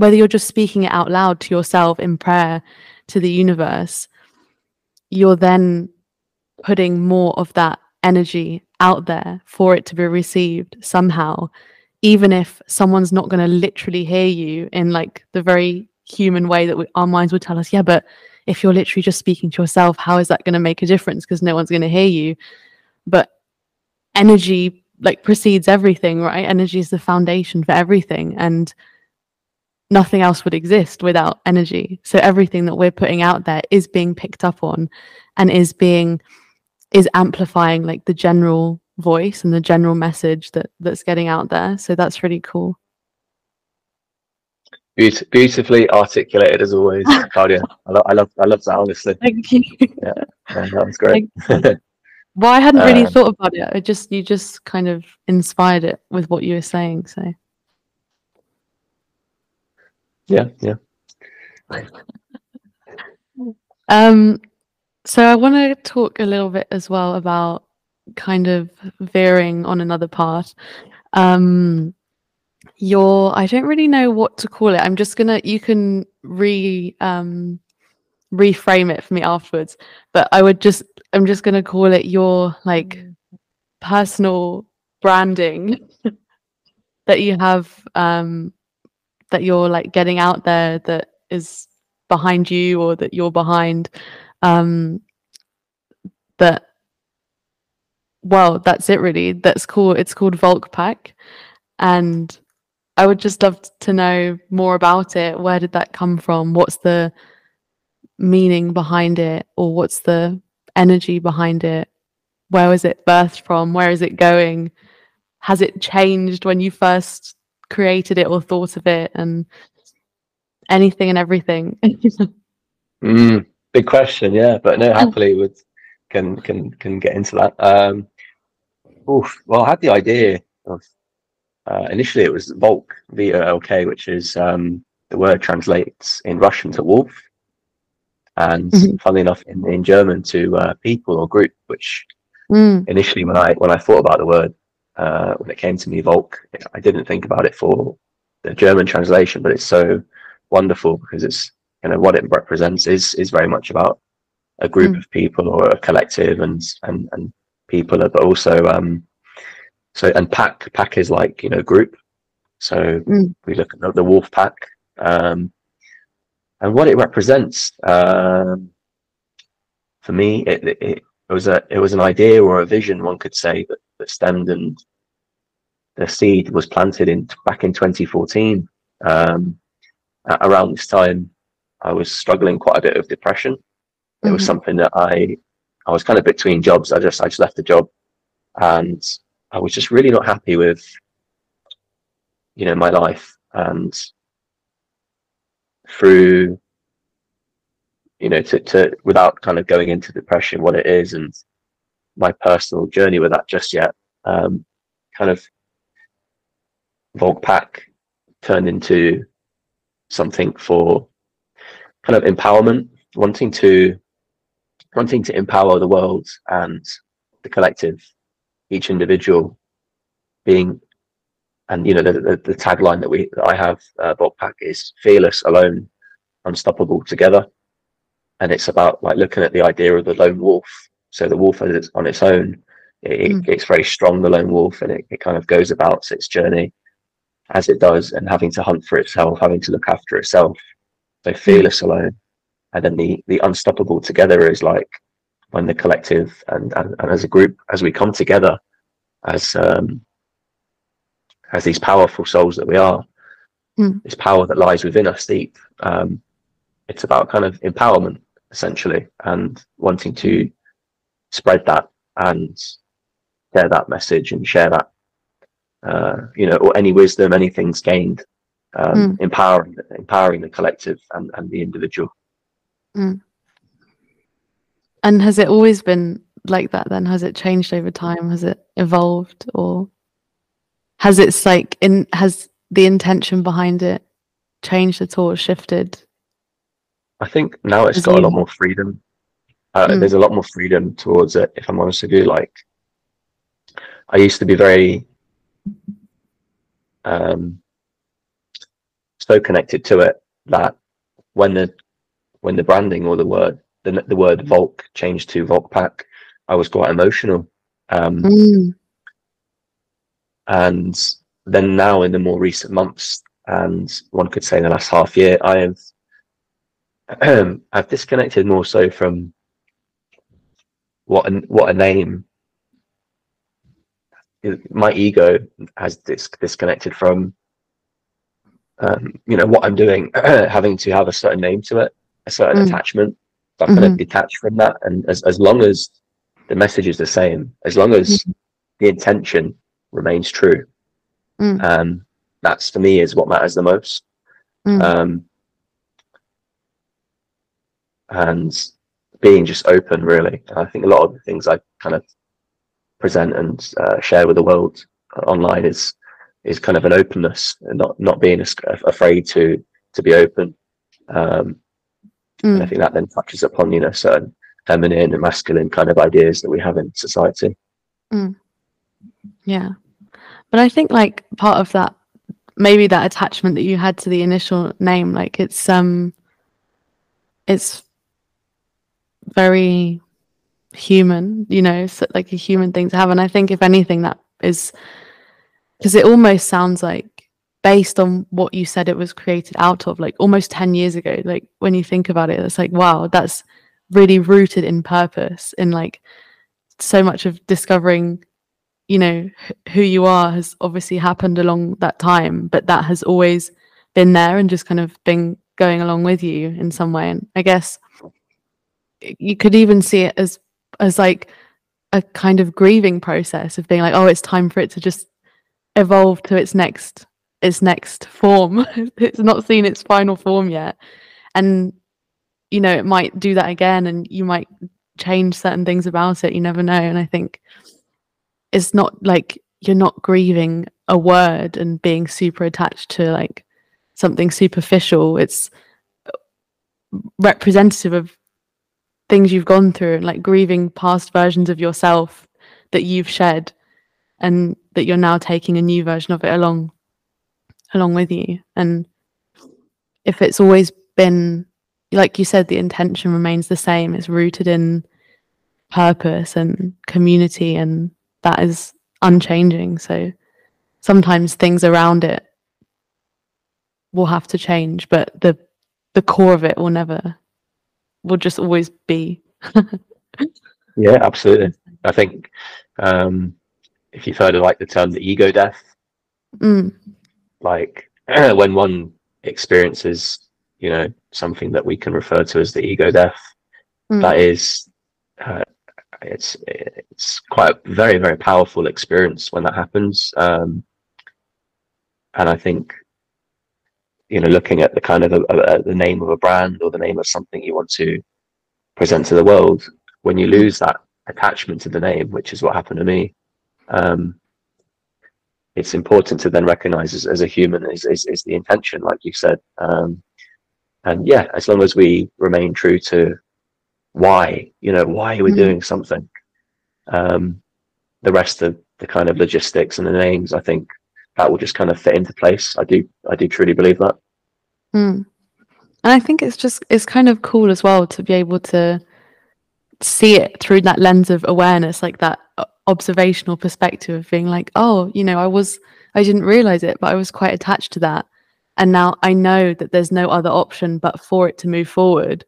whether you're just speaking it out loud to yourself in prayer to the universe, you're then putting more of that energy out there for it to be received somehow, even if someone's not going to literally hear you in like the very human way that we, our minds would tell us, yeah, but if you're literally just speaking to yourself, how is that going to make a difference? Because no one's going to hear you. But energy like precedes everything, right? Energy is the foundation for everything. And nothing else would exist without energy. So everything that we're putting out there is being picked up on and is being is amplifying like the general voice and the general message that that's getting out there. So that's really cool. Beaut- beautifully articulated as always claudia I, lo- I love i love that honestly Thank you. Yeah, that was great Well, I hadn't really Um, thought about it. I just you just kind of inspired it with what you were saying. So yeah yeah Um, so I want to talk a little bit as well about kind of veering on another path. Um, your I don't really know what to call it. I'm just gonna you can re um reframe it for me afterwards. But I would just I'm just gonna call it your like personal branding that you have um that you're like getting out there that is behind you or that you're behind um that well that's it really. That's cool it's called Volk Pack. And I would just love to know more about it. Where did that come from? What's the meaning behind it? Or what's the energy behind it? Where was it birthed from? Where is it going? Has it changed when you first created it or thought of it and anything and everything? Mm, big question, yeah, but no, happily would can can can get into that. Um, oof, well, I had the idea of uh, initially it was Volk, V O L K, which is um, the word translates in Russian to wolf, and Mhm. funnily enough, in, in German to uh, people or group. Which Mm, initially, when I when I thought about the word, uh, when it came to me, Volk, I didn't think about it for the German translation, but it's so wonderful because it's you know what it represents is is very much about a group Mm. of people or a collective and and and people but also um so and pack pack is like you know group so Mm. we look at the, the wolf pack um and what it represents um for me it, it it was a it was an idea or a vision one could say that, that stemmed and the seed was planted in back in 2014 um around this time I was struggling quite a bit with depression. It was Mhm. something that I I was kind of between jobs. I just I just left the job, and I was just really not happy with you know my life and through you know to, to without kind of going into depression what it is and my personal journey with that just yet um kind of Volkpack turned into something for kind of empowerment, wanting to wanting to empower the world and the collective, each individual being and you know the, the, the tagline that we that I have uh, Volkpack is fearless alone, unstoppable together, and it's about like looking at the idea of the lone wolf. So the wolf on its own, it, mm. it's very strong, the lone wolf, and it, it kind of goes about its journey as it does, and having to hunt for itself, having to look after itself. So fearless mm. alone, and then the the unstoppable together is like when the collective and, and, and as a group as we come together as um, as these powerful souls that we are, mm. this power that lies within us deep. Um, it's about kind of empowerment essentially, and wanting to spread that and share that message and share that, uh, you know, or any wisdom, anything's gained, um, mm. empowering empowering the collective and, and the individual. Mm. And has it always been like that? Then has it changed over time? Has it evolved or? Has its like in has the intention behind it changed at all shifted? I think now it's got you... a lot more freedom. Uh, mm. there's a lot more freedom towards it if i'm honest with you. Like i used to be very um so connected to it that when the when the branding or the word the, the word volk changed to volkpack i was quite emotional. Um mm and then now in the more recent months, and one could say in the last half year, I have I've disconnected more so from what a, what a name. My ego has dis- disconnected from um, you know what I'm doing, having to have a certain name to it, a certain mm. attachment. So I'm mm-hmm. kind of detached from that, and as as long as the message is the same, as long as mm-hmm. the intention remains true. Mm. Um, that's for me is what matters the most. Mm. Um, and being just open, really. I think a lot of the things I kind of present and uh, share with the world online is is kind of an openness and not not being afraid to to be open. Um, mm. And I think that then touches upon you know certain feminine and masculine kind of ideas that we have in society. Mm. Yeah. But I think like part of that maybe that attachment that you had to the initial name, like it's um it's very human, you know, so like a human thing to have. And I think if anything that is because it almost sounds like based on what you said it was created out of, like almost 10 years ago, like when you think about it, it's like, wow, that's really rooted in purpose in like so much of discovering you know who you are has obviously happened along that time but that has always been there and just kind of been going along with you in some way. And i guess you could even see it as as like a kind of grieving process of being like oh it's time for it to just evolve to its next its next form. It's not seen its final form yet. And you know it might do that again and you might change certain things about it. You never know. And i think it's not like you're not grieving a word and being super attached to like something superficial. It's uh, representative of things you've gone through and like grieving past versions of yourself that you've shed and that you're now taking a new version of it along along with you. And if it's always been like you said the intention remains the same. It's rooted in purpose and community and that is unchanging. So sometimes things around it will have to change, but the the core of it will never will just always be. yeah, absolutely. I think um, if you've heard of like the term the ego death, mm. like when one experiences, you know, something that we can refer to as the ego death, mm. that is it's it's quite a very very powerful experience when that happens um, and i think you know looking at the kind of a, a, the name of a brand or the name of something you want to present to the world when you lose that attachment to the name which is what happened to me um, it's important to then recognize as, as a human is, is, is the intention, like you said. Um, and yeah, as long as we remain true to why, you know, why we're mm-hmm. doing something, um, the rest of the kind of logistics and the names, I think that will just kind of fit into place. I do, I do truly believe that. Mm. And I think it's just, it's kind of cool as well to be able to see it through that lens of awareness, like that observational perspective of being like, oh, you know, I was, I didn't realize it, but I was quite attached to that. And now I know that there's no other option but for it to move forward.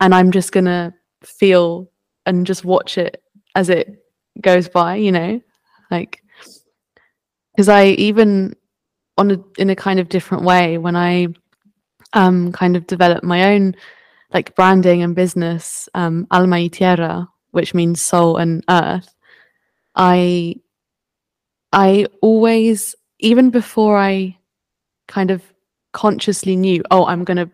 And I'm just going to feel and just watch it as it goes by, you know, like, because I even on a, in a kind of different way when I um kind of developed my own like branding and business, um, Alma y Tierra, which means soul and earth. I I always, even before I kind of consciously knew, oh, I'm gonna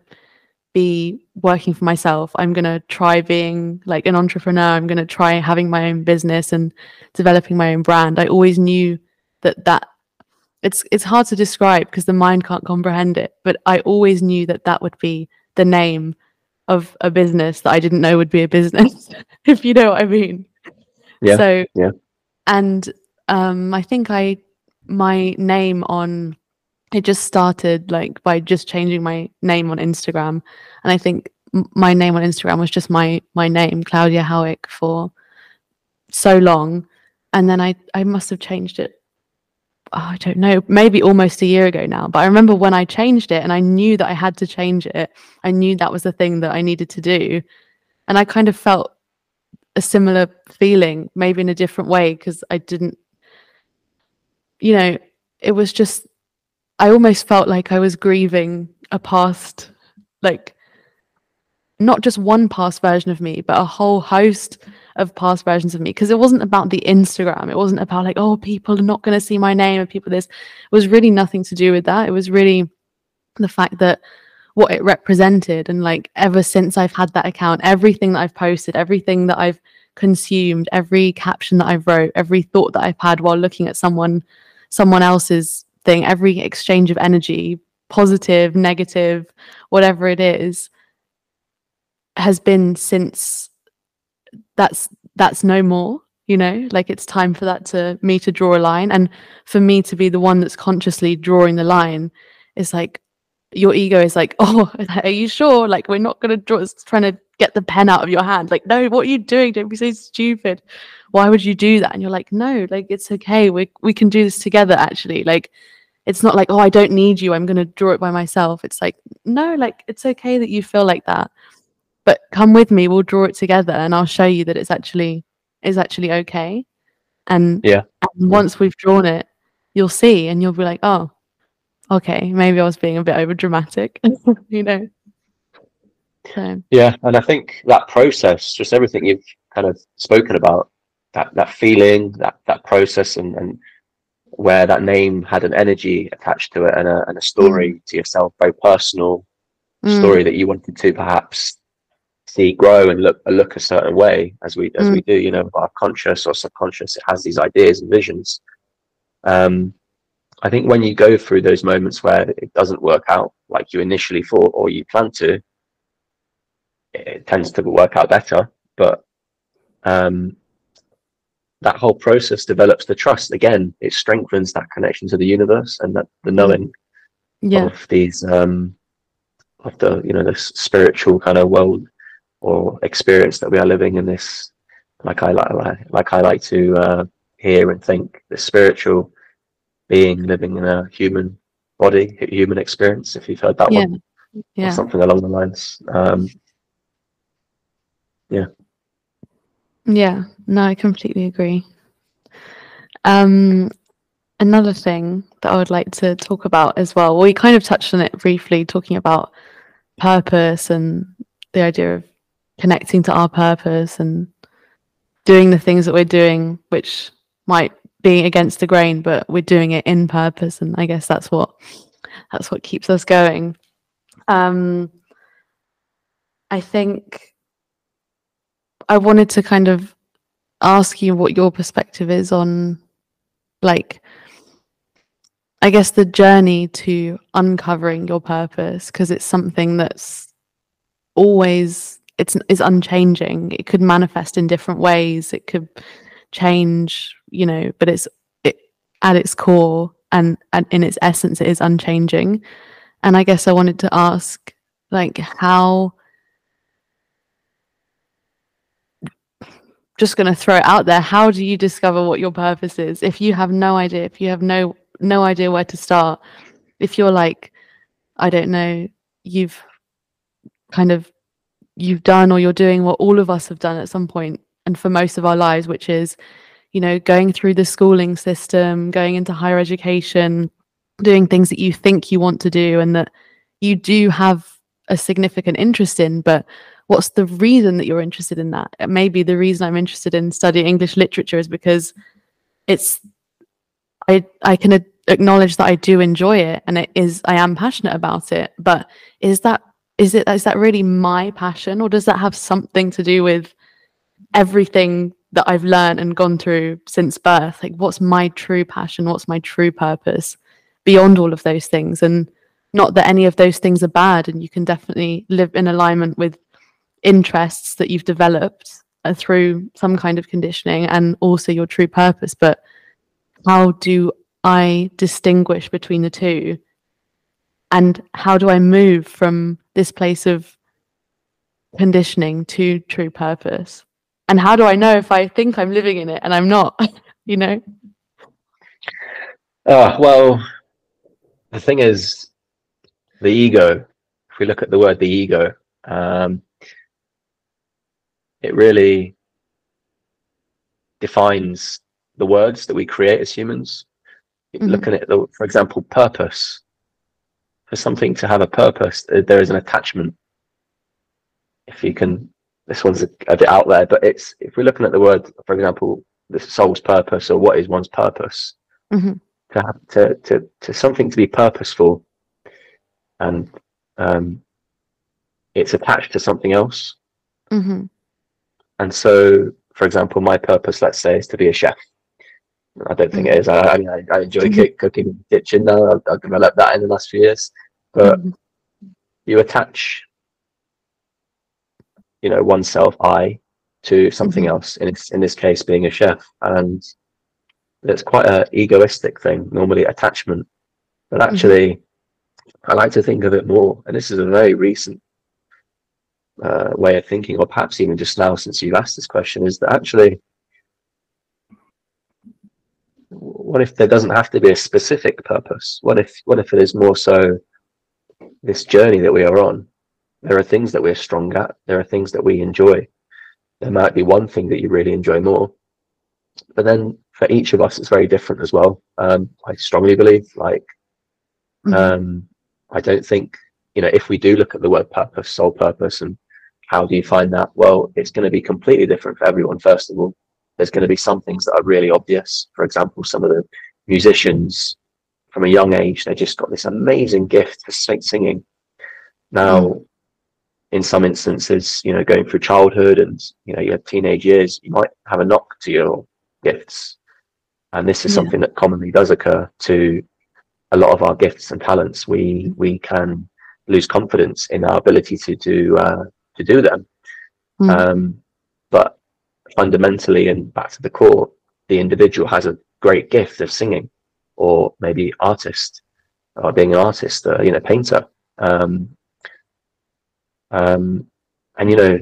be working for myself. I'm gonna try being like an entrepreneur. I'm gonna try having my own business and developing my own brand. I always knew that that it's it's hard to describe because the mind can't comprehend it. But I always knew that that would be the name of a business that I didn't know would be a business, if you know what I mean. Yeah. So yeah and um, I think I my name on it just started like by just changing my name on Instagram, and I think my name on Instagram was just my my name, Claudia Howick, for so long, and then I I must have changed it. Oh, I don't know, maybe almost a year ago now. But I remember when I changed it, and I knew that I had to change it. I knew that was the thing that I needed to do, and I kind of felt a similar feeling, maybe in a different way, because I didn't, you know, it was just, I almost felt like I was grieving a past, like, not just one past version of me, but a whole host of past versions of me. Because it wasn't about the Instagram. It wasn't about like, oh, people are not going to see my name and people this. It was really nothing to do with that. It was really the fact that what it represented and like ever since i've had that account everything that i've posted everything that i've consumed every caption that i've wrote every thought that i've had while looking at someone someone else's thing every exchange of energy positive negative whatever it is has been since that's that's no more you know like it's time for that to me to draw a line and for me to be the one that's consciously drawing the line is like your ego is like, oh, are you sure? Like, we're not going to draw, it's trying to get the pen out of your hand. Like, no, what are you doing? Don't be so stupid. Why would you do that? And you're like, no, like, it's okay. We, we can do this together, actually. Like, it's not like, oh, I don't need you. I'm going to draw it by myself. It's like, no, like, it's okay that you feel like that. But come with me. We'll draw it together and I'll show you that it's actually, is actually okay. And, yeah. and once we've drawn it, you'll see and you'll be like, oh, okay, maybe I was being a bit over dramatic, you know. So. Yeah, and I think that process, just everything you've kind of spoken about, that that feeling, that that process, and and where that name had an energy attached to it and a and a story mm. to yourself, very personal mm. story that you wanted to perhaps see grow and look look a certain way as we as mm. we do, you know, our conscious or subconscious, it has these ideas and visions. Um, I think when you go through those moments where it doesn't work out like you initially thought or you plan to, it tends to work out better. But um, that whole process develops the trust. Again, it strengthens that connection to the universe and that the knowing yeah. of these um, of the you know this spiritual kind of world or experience that we are living in this. Like I like like I like to uh, hear and think the spiritual being living in a human body, human experience. If you've heard that yeah. one, yeah, or something along the lines. Um, yeah. Yeah. No, I completely agree. Um, another thing that I would like to talk about as well. We kind of touched on it briefly, talking about purpose and the idea of connecting to our purpose and doing the things that we're doing, which might be against the grain, but we're doing it in purpose, and I guess that's what that's what keeps us going. Um, I think I wanted to kind of ask you what your perspective is on like I guess the journey to uncovering your purpose because it's something that's always it's is unchanging. It could manifest in different ways. It could change, you know, but it's it, at its core and, and in its essence it is unchanging. And I guess I wanted to ask like how just going to throw it out there. How do you discover what your purpose is? If you have no idea if you have no no idea where to start if you're like i don't know you've kind of you've done or you're doing what all of us have done at some point and for most of our lives which is you know going through the schooling system going into higher education doing things that you think you want to do and that you do have a significant interest in but what's the reason that you're interested in that? Maybe the reason i'm interested in studying english literature is because it's i i can acknowledge that i do enjoy it and it is i am passionate about it but is that is it is that really my passion or does that have something to do with everything that i've learned and gone through since birth? Like what's my true passion? What's my true purpose beyond all of those things? And not that any of those things are bad and you can definitely live in alignment with interests that you've developed uh, through some kind of conditioning and also your true purpose but how do i distinguish between the two? And how do i move from this place of conditioning to true purpose? And how do i know if i think i'm living in it and i'm not you know? Uh, well the thing is the ego if we look at the word the ego um, it really defines the words that we create as humans. Mm-hmm. Looking at the, for example, purpose. For something to have a purpose, there is an attachment. If you can, this one's a, a bit out there, but it's if we're looking at the word, for example, the soul's purpose or what is one's purpose, mm-hmm. to have to, to to something to be purposeful, and um, it's attached to something else. Mm-hmm. And so, for example, my purpose, let's say, is to be a chef. I don't think it is. I, I mean, I, I enjoy mm-hmm. cooking in the kitchen now. I've, I've, developed that in the last few years. But mm-hmm. you attach, you know, oneself, I, to something mm-hmm. else. In this, in this case, being a chef, and it's quite an egoistic thing. Normally, attachment, but mm-hmm. actually, I like to think of it more. And this is a very recent uh, way of thinking, or perhaps even just now since you've asked this question, is that actually, what if there doesn't have to be a specific purpose? What if what if it is more so this journey that we are on? There are things that we're strong at. There are things that we enjoy. There might be one thing that you really enjoy more, but then for each of us, it's very different as well. Um, I strongly believe, like, mm-hmm. um, I don't think you know if we do look at the word purpose, soul purpose, and how do you find that? Well, it's going to be completely different for everyone. First of all, there's going to be some things that are really obvious. For example, some of the musicians from a young age, they just got this amazing gift for singing. Now, mm. in some instances, you know, going through childhood and you know, your teenage years, you might have a knock to your gifts, and this is yeah. something that commonly does occur to a lot of our gifts and talents. We we can lose confidence in our ability to do uh, to do them. Mm. Um, but fundamentally and back to the core, the individual has a great gift of singing, or maybe artist, or being an artist, uh, you know, painter. Um, um, and you know,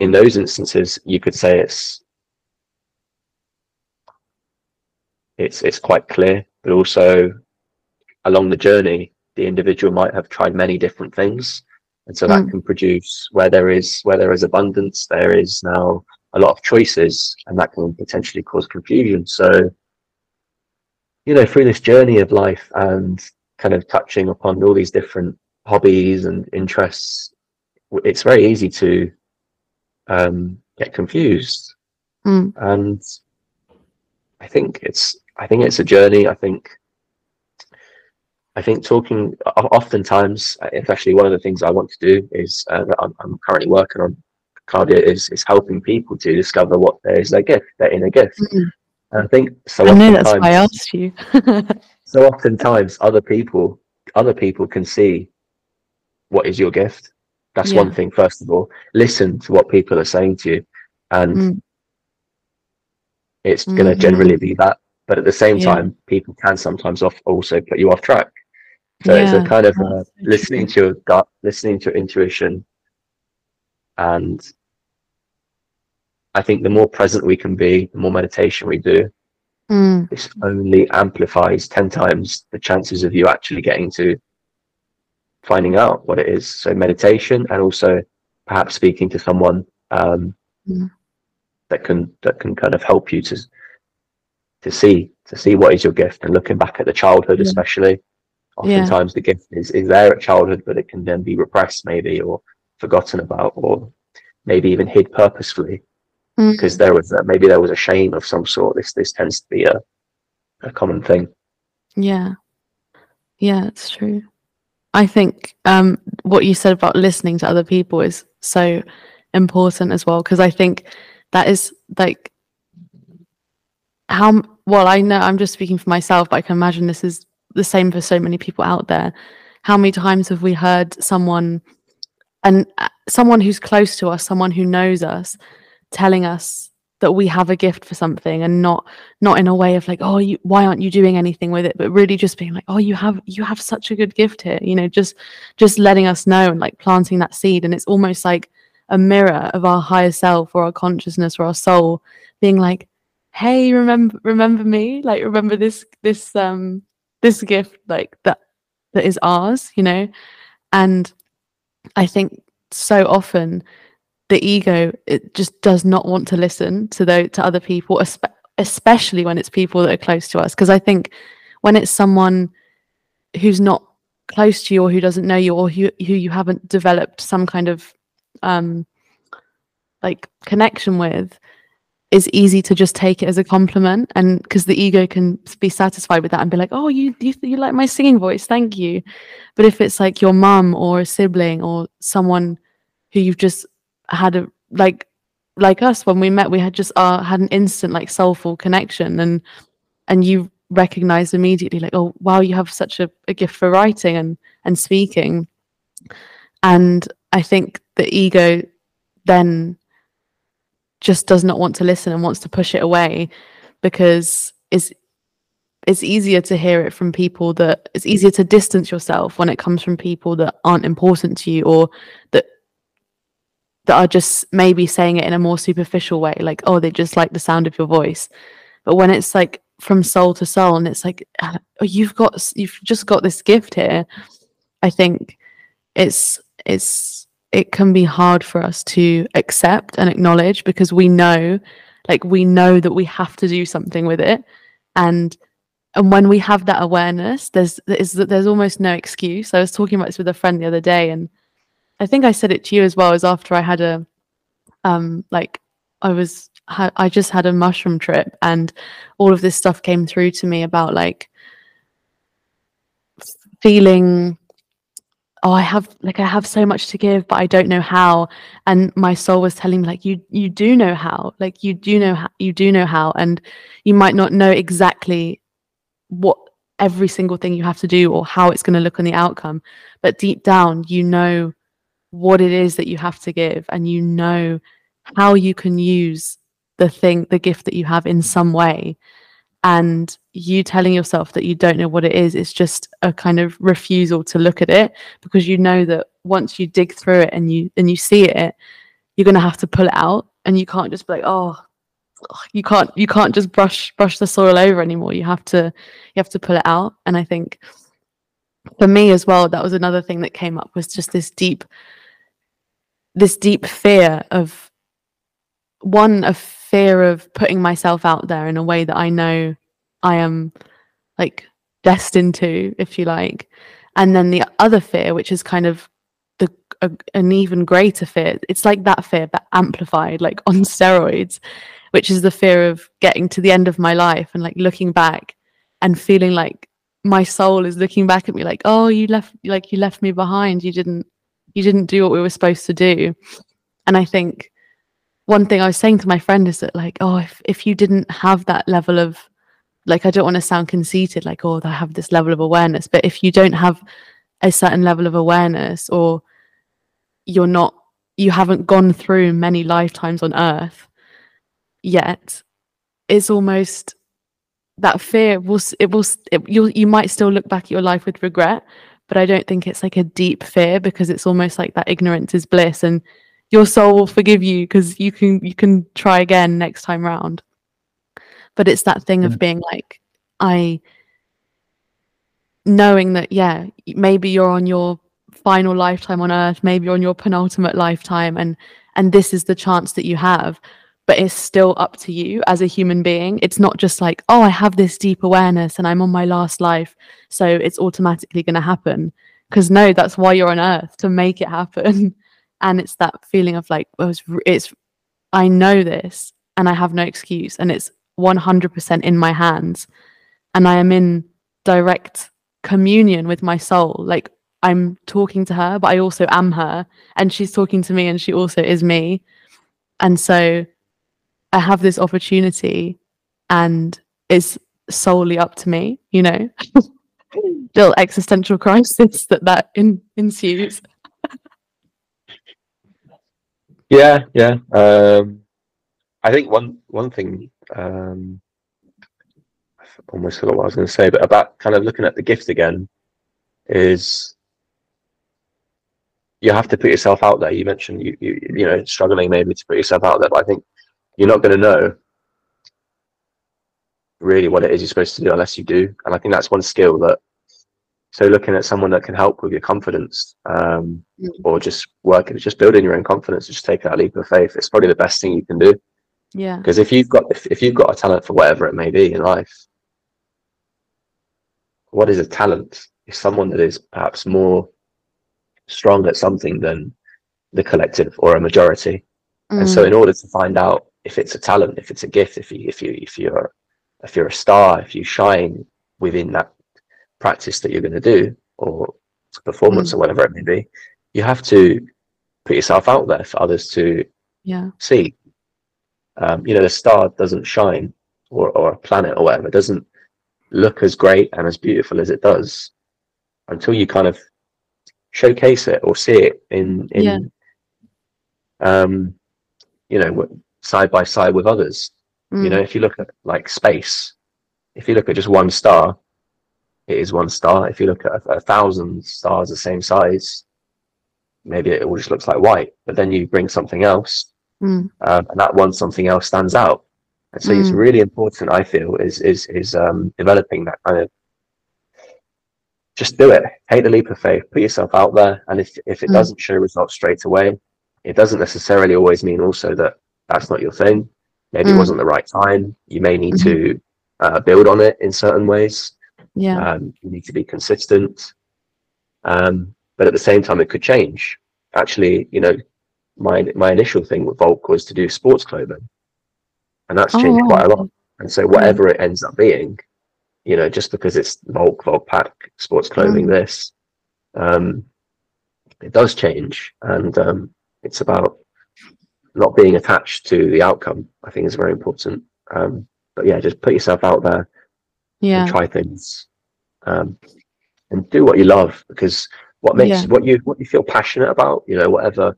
in those instances, you could say it's it's it's quite clear, but also along the journey, the individual might have tried many different things and so that mm. can produce where there is where there is abundance there is now a lot of choices and that can potentially cause confusion so you know through this journey of life and kind of touching upon all these different hobbies and interests it's very easy to um, get confused mm. and i think it's i think it's a journey i think I think talking oftentimes, it's actually one of the things I want to do is uh, that I'm, I'm, currently working on. Claudia is is helping people to discover what is their gift, their inner gift. Mm-hmm. And I think so. I know that's why I asked you. so oftentimes other people other people can see what is your gift that's Yeah. one thing first of all listen to what people are saying to you and Mm. it's going to generally be that but at the same Yeah. time people can sometimes off also put you off track so it's a kind of uh, listening to your gut listening to your intuition and i think the more present we can be the more meditation we do Mm. this only amplifies 10 times the chances of you actually getting to finding out what it is so meditation and also perhaps speaking to someone um, Mm. that can that can kind of help you to to see to see what is your gift and looking back at the childhood Yeah. especially Yeah. oftentimes the gift is, is there at childhood but it can then be repressed maybe or forgotten about or maybe even hid purposefully Mm. because there was a, maybe there was a shame of some sort this this tends to be a a common thing Yeah. Yeah, it's true. I think um, what you said about listening to other people is so important as well because I think that is like how well I know I'm just speaking for myself, but I can imagine this is the same for so many people out there. How many times have we heard someone and uh, someone who's close to us, someone who knows us, telling us that we have a gift for something and not not in a way of like oh you why aren't you doing anything with it? But really just being like oh you have you have such a good gift here you know just just letting us know and like planting that seed. And it's almost like a mirror of our higher self or our consciousness or our soul being like hey remember remember me? Like remember this this um this gift like that that is ours you know? And i think so often the ego it just does not want to listen to those to other people especially when it's people that are close to us. Because i think when it's someone who's not close to you or who doesn't know you or who, who you haven't developed some kind of um like connection with it's easy to just take it as a compliment and because the ego can be satisfied with that and be like oh you, you you like my singing voice thank you. But if it's like your mum or a sibling or someone who you've just had a like like us when we met we had just uh, had an instant like soulful connection and and you recognize immediately like oh wow you have such a, a gift for writing and and speaking. And i think the ego then just does not want to listen and wants to push it away because it's it's easier to hear it from people that it's easier to distance yourself when it comes from people that aren't important to you or that that are just maybe saying it in a more superficial way like oh they just like the sound of your voice. But when it's like from soul to soul and it's like uh, oh, you've got you've just got this gift here i think it's it's it can be hard for us to accept and acknowledge because we know like we know that we have to do something with it. And and when we have that awareness there's there's there's almost no excuse. I was talking about this with a friend the other day and i think i said it to you as well as after i had a um like i was i just had a mushroom trip and all of this stuff came through to me about like feeling oh i have like i have so much to give but i don't know how. And my soul was telling me like you you do know how. Like you do know how you do know how. And you might not know exactly what every single thing you have to do or how it's going to look on the outcome but deep down you know what it is that you have to give and you know how you can use the thing the gift that you have in some way and you telling yourself that you don't know what it is it's just a kind of refusal to look at it because you know that once you dig through it and you and you see it you're going to have to pull it out and you can't just be like oh you can't you can't just brush brush the soil over anymore. You have to you have to pull it out. And i think for me as well that was another thing that came up was just this deep this deep fear of one a fear of putting myself out there in a way that i know i am like destined to if you like. And then the other fear which is kind of the a, an even greater fear it's like that fear but amplified like on steroids which is the fear of getting to the end of my life and like looking back and feeling like my soul is looking back at me like oh you left like you left me behind. You didn't you didn't do what we were supposed to do. And i think one thing i was saying to my friend is that like oh if, if you didn't have that level of like I don't want to sound conceited, like, oh, I have this level of awareness. But if you don't have a certain level of awareness or you're not you haven't gone through many lifetimes on earth yet, it's almost that fear will it will it, you you might still look back at your life with regret but i don't think it's like a deep fear because it's almost like that ignorance is bliss and your soul will forgive you because you can you can try again next time round. But it's that thing of being like i knowing that yeah maybe you're on your final lifetime on earth maybe you're on your penultimate lifetime and and this is the chance that you have but it's still up to you as a human being. It's not just like oh i have this deep awareness and i'm on my last life so it's automatically going to happen. Because no that's why you're on earth to make it happen and it's that feeling of like it's, it's i know this and i have no excuse and it's 100% in my hands. And i am in direct communion with my soul. Like i'm talking to her but i also am her and she's talking to me and she also is me. And so i have this opportunity and it's solely up to me you know? Little existential crisis that that in, ensues Yeah, yeah. Um, I think one one thing um, I almost forgot what I was going to say, but about kind of looking at the gift again is you have to put yourself out there. You mentioned you you you know struggling maybe to put yourself out there, but I think you're not going to know really what it is you're supposed to do unless you do. And I think that's one skill that so looking at someone that can help with your confidence, um, mm. or just working, just building your own confidence, just take that leap of faith. It's probably the best thing you can do. Yeah. Because if you've got if, if you've got a talent for whatever it may be in life, what is a talent? Is someone that is perhaps more strong at something than the collective or a majority. Mm. And so, mm. in order to find out if it's a talent, if it's a gift, if you if you if you're if you're a star, if you shine within that practice that you're going to do or performance mm. or whatever it may be, you have to put yourself out there for others to yeah. see. Um, you know, the star doesn't shine or, or a planet or whatever, doesn't look as great and as beautiful as it does until you kind of showcase it or see it in, in yeah. um, you know, side by side with others. Mm. You know, if you look at like space, if you look at just one star, it is one star. If you look at a, a thousand stars the same size, maybe it all just looks like white. But then you bring something else, mm. um, and that one something else stands out. And so mm. it's really important. I feel is is is um, developing that kind of. Just do it. Take the leap of faith. Put yourself out there, and if if it mm. doesn't show results straight away, it doesn't necessarily always mean also that that's not your thing. Maybe it mm. wasn't the right time. You may need mm-hmm. to uh, build on it in certain ways. Yeah. Um, you need to be consistent. Um, but at the same time, it could change. Actually, you know, my my initial thing with Volk was to do sports clothing, and that's changed oh, quite a lot. And so, whatever it ends up being, you know, just because it's Volk, Volk Pack, sports clothing, mm. this, um, it does change, and um, it's about not being attached to the outcome. I think is very important. Um, but yeah, just put yourself out there, yeah try things um, and do what you love because what makes yeah. what you what you feel passionate about you know whatever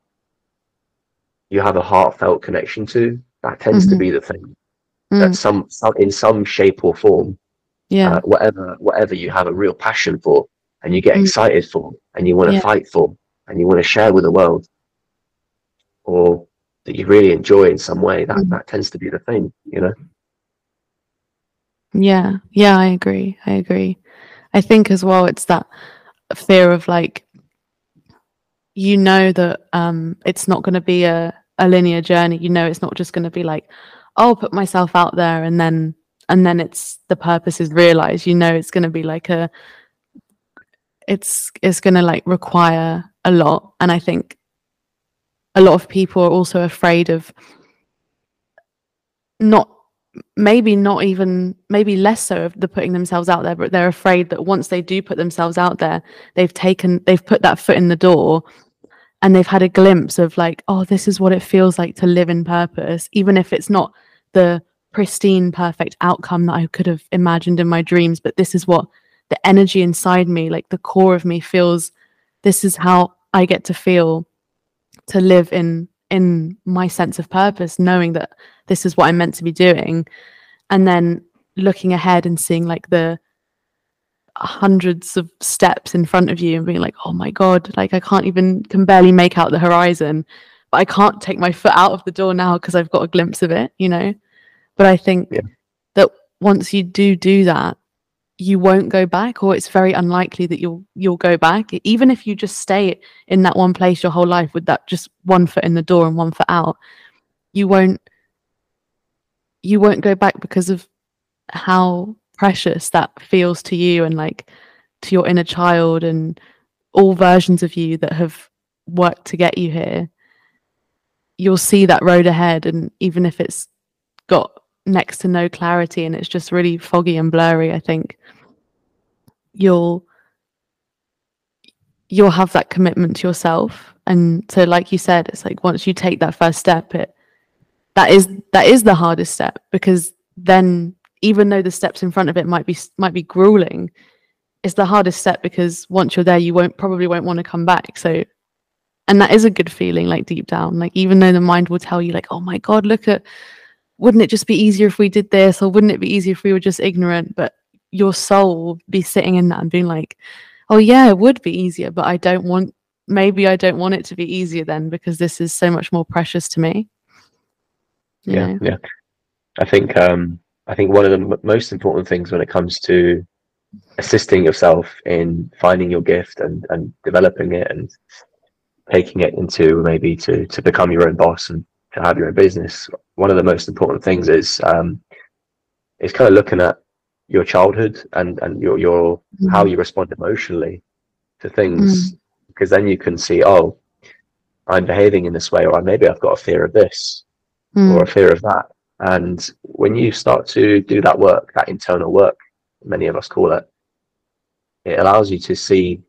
you have a heartfelt connection to that tends mm-hmm. to be the thing mm. that some, some in some shape or form yeah uh, whatever whatever you have a real passion for and you get mm. excited for and you want to yeah. fight for and you want to share with the world or that you really enjoy in some way that mm. that tends to be the thing you know yeah, yeah, I agree. I agree. I think as well, it's that fear of like, you know, that um, it's not going to be a, a linear journey. You know, it's not just going to be like, I'll put myself out there and then and then it's the purpose is realized. You know, it's going to be like a, it's it's going to like require a lot, and I think a lot of people are also afraid of not maybe not even maybe less so of the putting themselves out there but they're afraid that once they do put themselves out there they've taken they've put that foot in the door and they've had a glimpse of like oh this is what it feels like to live in purpose even if it's not the pristine perfect outcome that I could have imagined in my dreams but this is what the energy inside me like the core of me feels. This is how I get to feel to live in in my sense of purpose knowing that this is what I'm meant to be doing. And then looking ahead and seeing like the hundreds of steps in front of you and being like oh my god like I can't even can barely make out the horizon. But I can't take my foot out of the door now because I've got a glimpse of it you know? But I think Yeah. that once you do do that you won't go back or it's very unlikely that you'll you'll go back. Even if you just stay in that one place your whole life with that just one foot in the door and one foot out you won't you won't go back because of how precious that feels to you and like to your inner child and all versions of you that have worked to get you here. You'll see that road ahead and even if it's got next to no clarity and it's just really foggy and blurry i think. You'll you'll have that commitment to yourself and so like you said it's like once you take that first step it that is that is the hardest step because then even though the steps in front of it might be might be grueling it's the hardest step because once you're there you won't probably won't want to come back so and that is a good feeling like deep down like even though the mind will tell you like oh my god look at wouldn't it just be easier if we did this or wouldn't it be easier if we were just ignorant but your soul will be sitting in that and being like oh yeah it would be easier but i don't want maybe i don't want it to be easier then because this is so much more precious to me You yeah know? yeah i think um i think one of the m- most important things when it comes to assisting yourself in finding your gift and and developing it and taking it into maybe to to become your own boss and to have your own business one of the most important things is um is kind of looking at your childhood and and your your how you respond emotionally to things. Because then you can see oh i'm behaving in this way or maybe i've got a fear of this Mm, or a fear of that. And when you start to do that work, that internal work, many of us call it, it allows you to see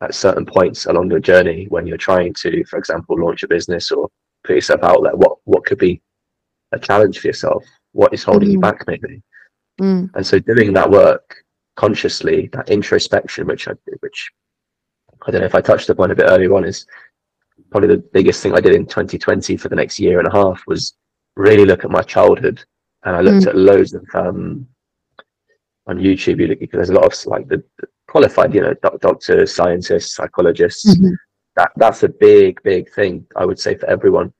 at certain points along your journey when you're trying to, for example, launch a business or put yourself out there, what what could be a challenge for yourself, what is holding you Mhm. back maybe. mm, And so doing that work consciously, that introspection, which I which I don't know if I touched upon a bit earlier on, is probably the biggest thing I did in 2020 for the next year and a half was really look at my childhood. And I looked at loads of um, on YouTube. You look, because there's a lot of like the, the qualified, you know, doc- doctors, scientists, psychologists. Mhm. That that's a big, big thing. I would say for everyone,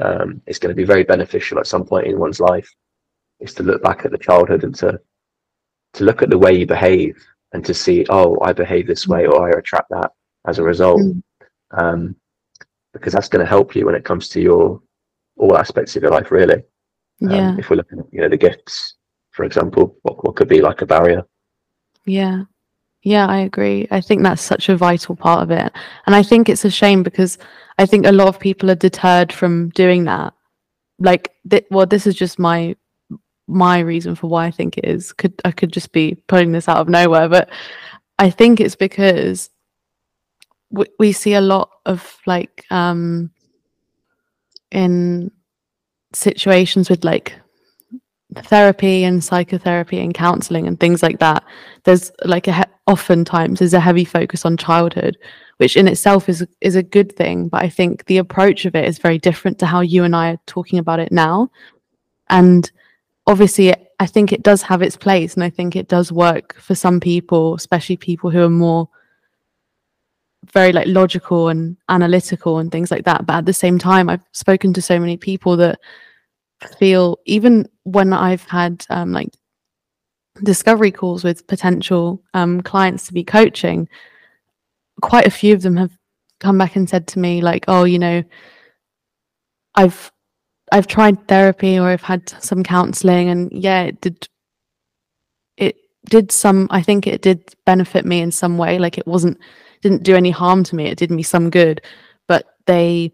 um, it's going to be very beneficial at some point in one's life. Is to look back at the childhood and to to look at the way you behave and to see, oh, I behave this way or I attract that as a result. Mm. Um, because that's going to help you when it comes to your all aspects of your life, really. Um, yeah If we're looking at, you know, the gifts, for example, what, what could be like a barrier? Yeah. Yeah, I agree. I think that's such a vital part of it. And I think it's a shame because I think a lot of people are deterred from doing that. Like th- well this is just my my reason for why I think it is. Could I could just be pulling this out of nowhere, but I think it's because we, we see a lot of like um in situations with like therapy and psychotherapy and counseling and things like that there's like a he- oftentimes there's a heavy focus on childhood which in itself is is a good thing but i think the approach of it is very different to how you and i are talking about it now. And obviously i think it does have its place and i think it does work for some people especially people who are more very like logical and analytical and things like that. But at the same time i've spoken to so many people that feel even when I've had um, like discovery calls with potential um, clients to be coaching, quite a few of them have come back and said to me like, "Oh, you know, I've I've tried therapy or I've had some counseling, and yeah, it did it did some. I think it did benefit me in some way. Like it wasn't didn't do any harm to me. It did me some good, but they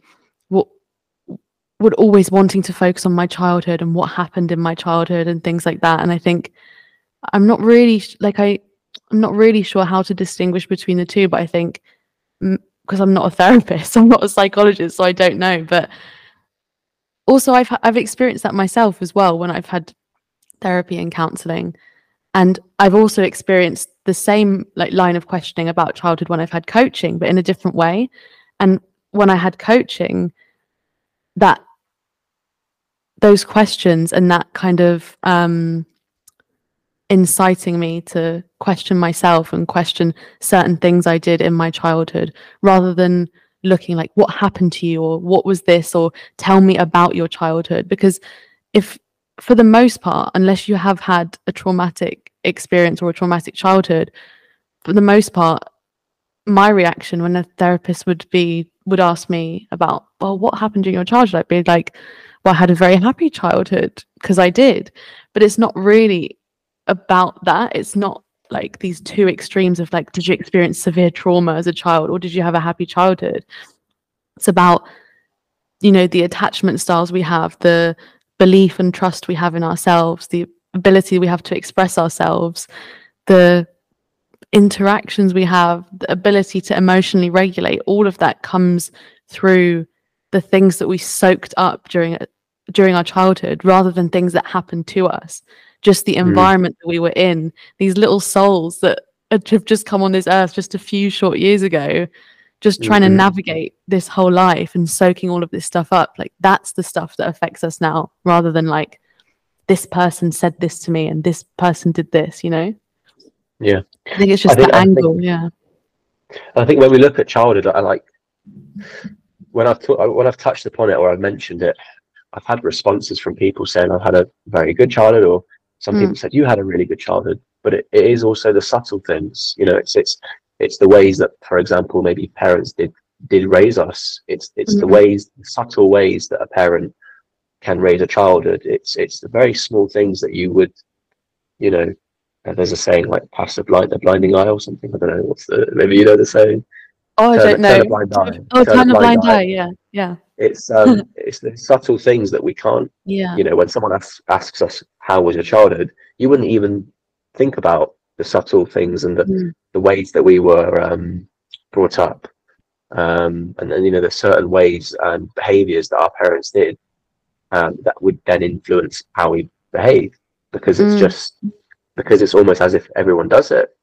would always wanting to focus on my childhood and what happened in my childhood and things like that. And i think i'm not really like i i'm not really sure how to distinguish between the two but i think because i'm not a therapist i'm not a psychologist so i don't know. But also I've I've experienced that myself as well when I've had therapy and counseling. And I've also experienced the same like line of questioning about childhood when I've had coaching but in a different way. And when I had coaching that those questions and that kind of um inciting me to question myself and question certain things I did in my childhood rather than looking like what happened to you? or what was this? or tell me about your childhood. Because if for the most part unless you have had a traumatic experience or a traumatic childhood for the most part my reaction when a therapist would be would ask me about well what happened during your childhood? I'd be like well i had a very happy childhood because i did. But it's not really about that. It's not like these two extremes of like did you experience severe trauma as a child or did you have a happy childhood? It's about you know the attachment styles we have the belief and trust we have in ourselves the ability we have to express ourselves the interactions we have the ability to emotionally regulate. All of that comes through the things that we soaked up during during our childhood rather than things that happened to us just the mm. environment mm. that we were in, these little souls that have just come on this earth just a few short years ago, just trying mm-hmm. to navigate this whole life and soaking all of this stuff up. Like that's the stuff that affects us now, rather than like this person said this to me and this person did this, you know? Yeah. I think it's just think, the angle. Think, yeah. I think when we look at childhood, I like when I've t- when I've touched upon it or I've mentioned it, I've had responses from people saying I've had a very good childhood or some mm. people said you had a really good childhood, but it, it is also the subtle things. You know, it's it's it's the ways that, for example, maybe parents did did raise us. It's it's mm. the hmm. ways, the subtle ways that a parent can raise a childhood. It's it's the very small things that you would, you know, uh, there's a saying like pass the blind the blinding eye or something. I don't know what's the maybe you know the saying. Oh, I don't know. Turn blind eye. Oh, turn, turn a blind, blind eye. eye. Yeah, yeah. It's um, it's the subtle things that we can't. Yeah. You know, when someone asks, asks us how was your childhood, you wouldn't even think about the subtle things and the mm. the ways that we were um, brought up, um, and then you know the certain ways and behaviors that our parents did um, that would then influence how we behave because it's mm. just because it's almost as if everyone does it.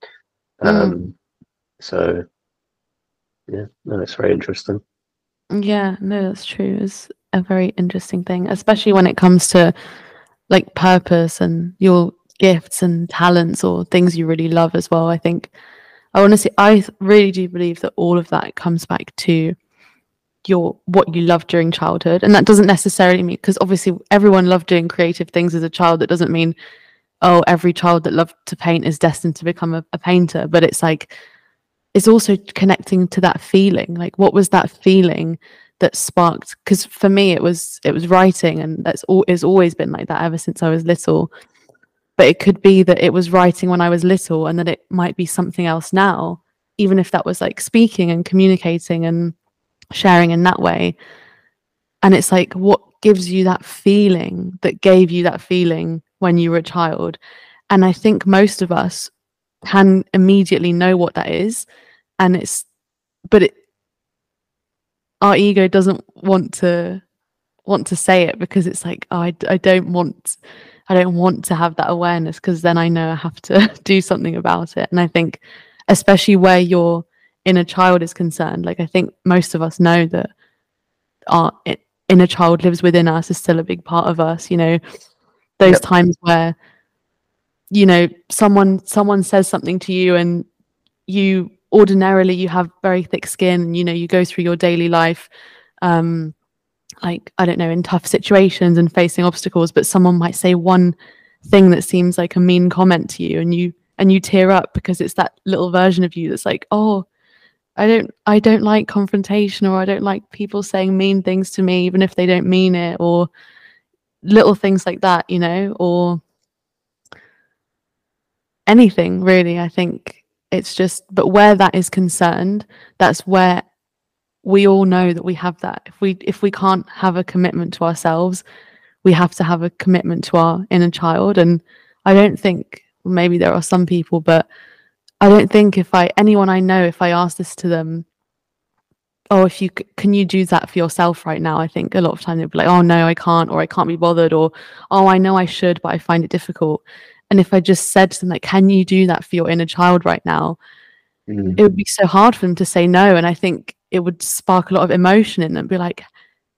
Mm. Um, so yeah, no, it's very interesting. Yeah, no, that's true. It's a very interesting thing, especially when it comes to like purpose and your gifts and talents or things you really love as well. I think I honestly, I really do believe that all of that comes back to your what you love during childhood, and that doesn't necessarily mean because obviously everyone loved doing creative things as a child. That doesn't mean oh every child that loved to paint is destined to become a, a painter, but it's like is also connecting to that feeling. Like what was that feeling that sparked? Because for me it was it was writing and that's all it's always been like that ever since i was little. But it could be that it was writing when i was little and that it might be something else now even if that was like speaking and communicating and sharing in that way. And it's like what gives you that feeling that gave you that feeling when you were a child? And i think most of us can immediately know what that is and it's but it our ego doesn't want to want to say it because it's like oh, I, I don't want I don't want to have that awareness because then I know I have to do something about it and I think especially where your inner child is concerned like I think most of us know that our inner child lives within us is still a big part of us you know those yep. times where you know someone someone says something to you and you ordinarily you have very thick skin you know you go through your daily life um like i don't know in tough situations and facing obstacles but someone might say one thing that seems like a mean comment to you and you and you tear up because it's that little version of you that's like oh i don't i don't like confrontation or i don't like people saying mean things to me even if they don't mean it or little things like that you know or anything really i think it's just but where that is concerned that's where we all know that we have that if we if we can't have a commitment to ourselves we have to have a commitment to our inner child and i don't think maybe there are some people but i don't think if i anyone i know if i ask this to them oh, if you can you do that for yourself right now? I think a lot of time they'd be like, oh no, I can't, or I can't be bothered, or oh, I know I should, but I find it difficult. And if I just said to them like, can you do that for your inner child right now? Mm. It would be so hard for them to say no, and I think it would spark a lot of emotion in them. Be like,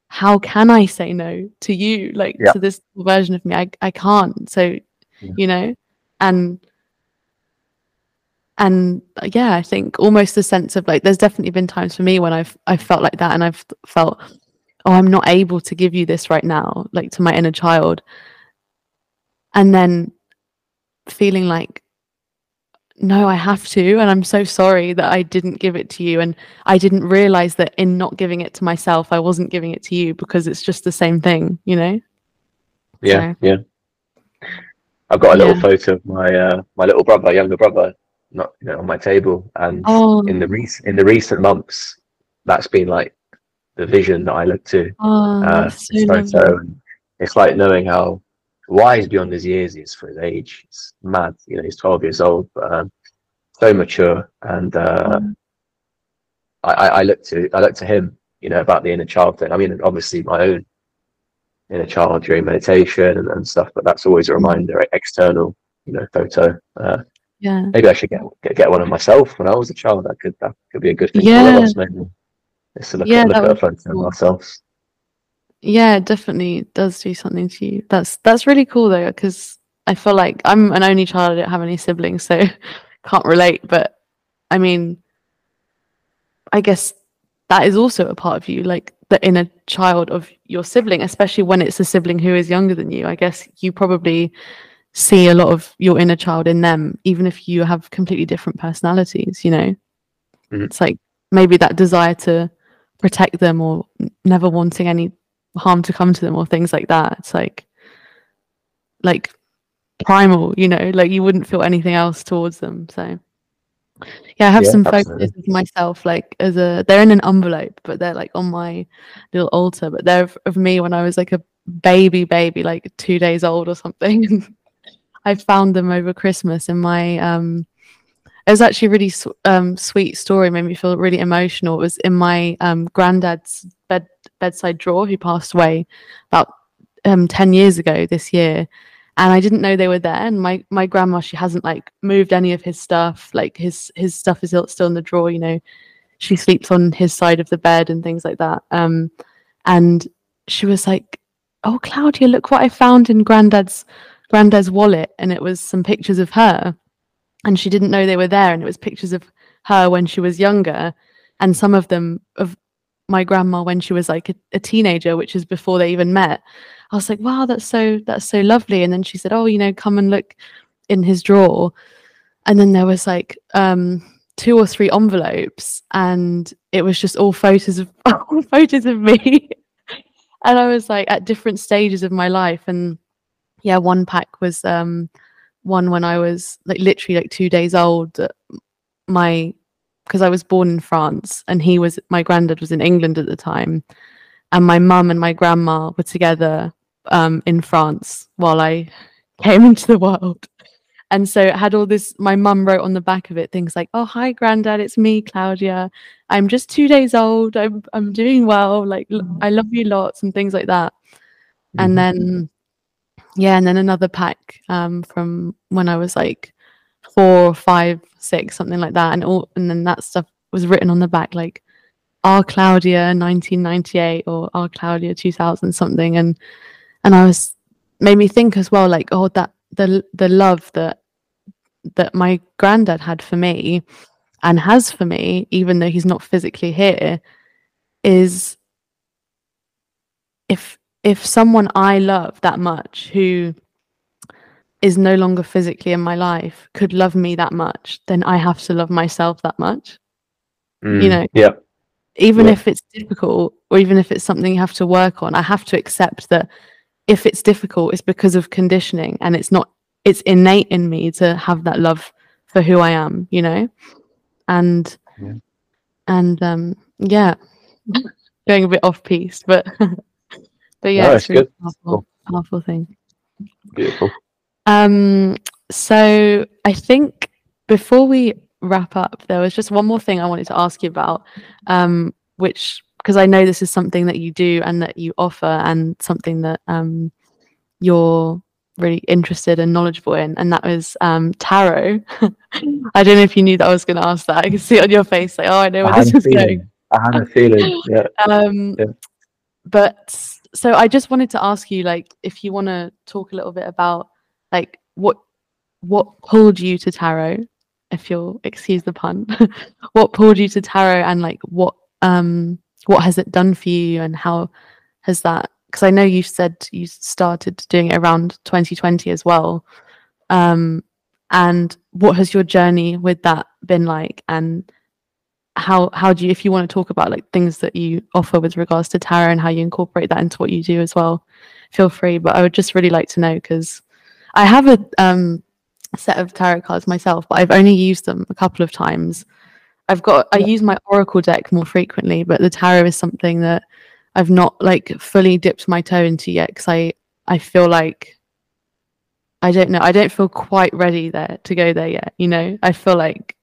how can I say no to you, like Yeah. to this version of me? I I can't. So, Yeah. you know, and and uh, yeah i think almost the sense of like there's definitely been times for me when i've i've felt like that and i've felt oh i'm not able to give you this right now like to my inner child and then feeling like no i have to and i'm so sorry that i didn't give it to you and i didn't realize that in not giving it to myself i wasn't giving it to you because it's just the same thing you know Yeah, yeah. I've got a little Yeah. photo of my uh, my little brother, younger brother, not you know, on my table, and oh, in the recent in the recent months, that's been like the vision that I look to. oh uh, so photo. And it's like knowing how wise beyond his years he is for his age. It's mad. You know, he's 12 years old, but um, so mature. And uh, Oh, I, I, look to I look to him. You know, about the inner child thing. I mean, obviously my own inner child during meditation and, and stuff, but that's always a reminder. External, you know, photo. Uh, yeah maybe I should get, get get one of myself when I was a child. That could that could be a good thing for all Yeah. of us. Maybe. To look Yeah, at look at a photo cool. of ourselves. Yeah, it definitely does do something to you. That's that's really cool though, because I feel like I'm an only child. I don't have any siblings, so can't relate. But I mean, I guess that is also a part of you, like the inner child of your sibling, especially when it's a sibling who is younger than you. I guess you probably see a lot of your inner child in them, even if you have completely different personalities. You know, Mhm. it's like maybe that desire to protect them or never wanting any harm to come to them or things like that. It's like like primal, you know, like you wouldn't feel anything else towards them. So yeah, I have Yeah, some absolutely. photos of myself like as a they're in an envelope, but they're like on my little altar, but they're of, of me when I was like a baby baby, like two days old or something. I found them over Christmas in my um it was actually a really um, sweet story, made me feel really emotional. It was in my um, granddad's bedside drawer, who passed away about um, ten years ago this year, and I didn't know they were there. And my my grandma, she hasn't like moved any of his stuff. Like his his stuff is still still in the drawer. You know, she sleeps on his side of the bed and things like that. Um, and she was like, "Oh, Claudia, look what I found in granddad's granddad's wallet," and it was some pictures of her and she didn't know they were there and it was pictures of her when she was younger and some of them of my grandma when she was like a, a teenager which is before they even met i was like wow that's so that's so lovely and then she said oh you know come and look in his drawer and then there was like um two or three envelopes and it was just all photos of all photos of me and i was like at different stages of my life and yeah one pack was um one when I was like literally like two days old. My because I was born in France and he was my granddad was in England at the time, and my mum and my grandma were together um, in France while I came into the world. And so it had all this. My mum wrote on the back of it things like, "Oh hi, granddad, it's me, Claudia. I'm just two days old. I'm I'm doing well. Like I love you lots and things like that." Mhm. and then yeah and then another pack um from when i was like four five six something like that and all and then that stuff was written on the back like "R claudia 1998 or "R claudia 2000 something and and i was made me think as well like oh that the the love that that my granddad had for me and has for me even though he's not physically here is if if someone I love that much who is no longer physically in my life could love me that much, then I have to love myself that much. Mm, know, yeah, Even Yeah. if it's difficult or even if it's something you have to work on, I have to accept that if it's difficult, it's because of conditioning and it's not it's innate in me to have that love for who I am, you know? And Yeah. and um yeah. Going a bit off piece, but but yeah, No, it's it's really good. powerful, Cool. powerful thing. beautiful. Um, so I think before we wrap up, there was just one more thing I wanted to ask you about. Um, which because I know this is something that you do and that you offer and something that um, you're really interested and knowledgeable in, and that was um, tarot. I don't know if you knew that I was going to ask that. I can see it on your face, like, oh, I know where I this is feeling. going. I had a feeling. Yeah. Um, Yeah. But so I just wanted to ask you, like, if you want to talk a little bit about, like, what what pulled you to tarot, if you'll excuse the pun, what pulled you to tarot, and like, what um what has it done for you, and how has that? Because I know you said you started doing it around 2020 as well. Um, and what has your journey with that been like? And how how do you if you want to talk about like things that you offer with regards to tarot and how you incorporate that into what you do as well feel free but i would just really like to know because i have a um set of tarot cards myself but i've only used them a couple of times i've got i use my oracle deck more frequently but the tarot is something that i've not like fully dipped my toe into yet because i i feel like i don't know i don't feel quite ready there to go there yet you know i feel like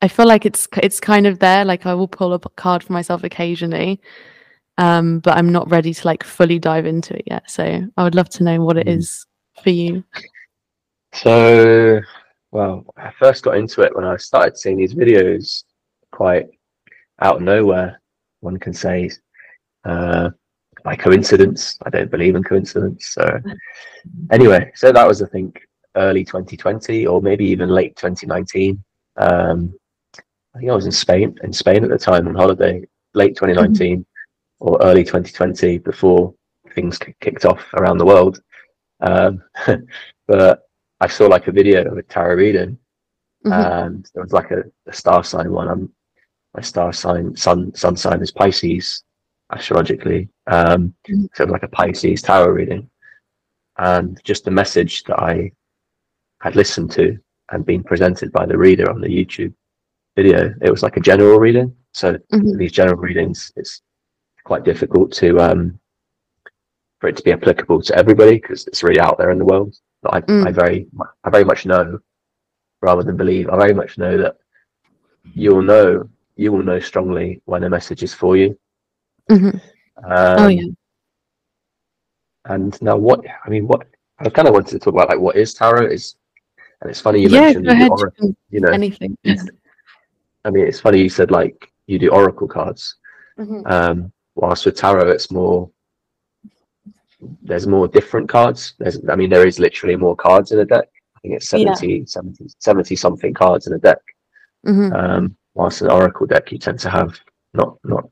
I feel like it's it's kind of there. Like I will pull a card for myself occasionally, um, but I'm not ready to like fully dive into it yet. So I would love to know what it Mm. is for you. So, well, I first got into it when I started seeing these videos quite out of nowhere, one can say, uh, by coincidence. I don't believe in coincidence. So, anyway, so that was, I think, early 2020 or maybe even late 2019. Um, I think I was in Spain, in Spain at the time on holiday, late 2019 or early 2020 before things kicked off around the world. Um, but I saw like a video of a tarot reading, Mhm. and there was like a, a star sign one. I'm my star sign, sun sun sign is Pisces astrologically. Um, Mhm. so like a Pisces tarot reading, and just the message that I had listened to and been presented by the reader on the YouTube video. It was like a general reading. So Mhm. these general readings, it's quite difficult to um, for it to be applicable to everybody because it's really out there in the world. But I, Mm. I very, I very much know, rather than believe, I very much know that you'll know, you will know strongly when a message is for you. Mhm. Um, oh yeah. And now, what I mean, what I kind of wanted to talk about, like what is tarot is, and it's funny you Yeah. mentioned you ora- you know, Anything. I mean, it's funny you said like you do oracle cards. Mhm. Um, whilst with tarot, it's more. There's more different cards. There's, I mean, there is literally more cards in a deck. I think it's Yeah. 70, 70, 70 something cards in a deck. Mhm. Um, whilst an oracle deck, you tend to have not not.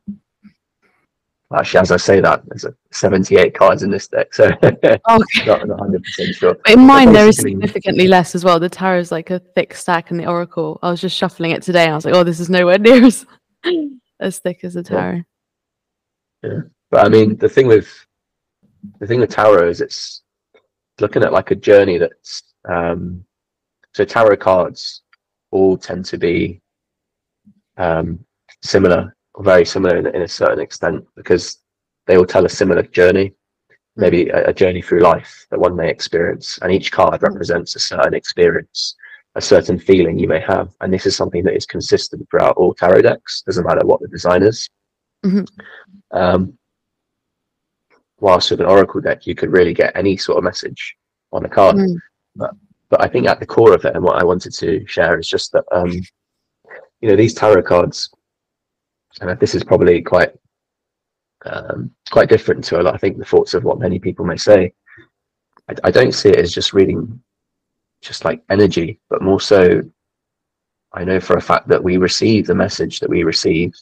Actually, as I say that, there's a 78 cards in this deck, so Oh, not not 100 percent sure. in mine there is significantly less as well. The tarot is like a thick stack, and the oracle. I was just shuffling it today, and I was like, oh, this is nowhere near as as thick as the tarot. Yeah. But I mean, the thing with the thing with tarot is it's looking at like a journey that's um, so tarot cards all tend to be um, similar or very similar in, in a certain extent because they all tell a similar journey, maybe a, a journey through life that one may experience, and each card represents a certain experience, a certain feeling you may have, and this is something that is consistent throughout all tarot decks. Doesn't matter what the design is. Mhm. Um, whilst with an oracle deck, you could really get any sort of message on a card. Mm. But I think at the core of it, and what I wanted to share is just that, um, you know, these tarot cards, and this is probably quite, um, quite different to a lot. I think the thoughts of what many people may say. I, I don't see it as just reading, just like energy, but more so. I know for a fact that we receive the message that we receive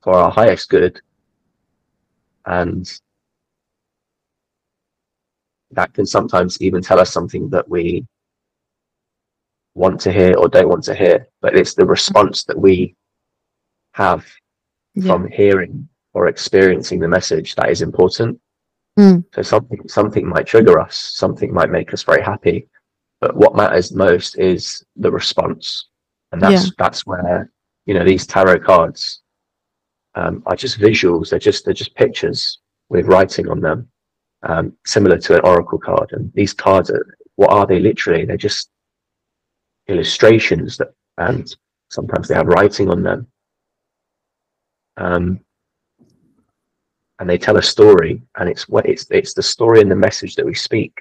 for our highest good, and that can sometimes even tell us something that we want to hear or don't want to hear but it's the response that we have Yeah. from hearing or experiencing the message that is important Mm. so something something might trigger us something might make us very happy but what matters most is the response and that's that's where you know these tarot cards um, are just visuals. They're just they're just pictures with writing on them um, similar to an oracle card. And these cards are what are they literally? They're just illustrations that and sometimes they have writing on them. Um, and they tell a story, and it's what it's it's the story and the message that we speak,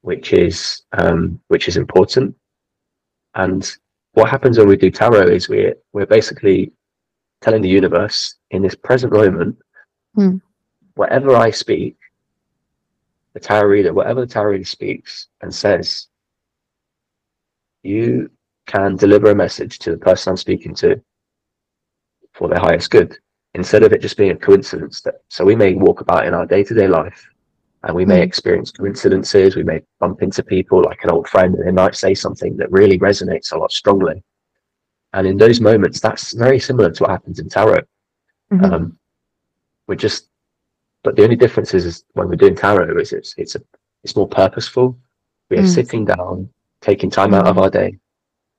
which is um, which is important. And what happens when we do tarot is we're we're basically telling the universe in this present moment, Hmm. whatever I speak, the tarot reader, whatever the tarot reader speaks and says, you can deliver a message to the person I'm speaking to for their highest good instead of it just being a coincidence that so we may walk about in our day-to-day life and we may Mm. experience coincidences we may bump into people like an old friend and they might say something that really resonates a lot strongly and in those moments that's very similar to what happens in tarot Mhm. um, we're just but the only difference is, is when we're doing tarot is it's it's a it's more purposeful we are Mm. sitting down taking time out of our day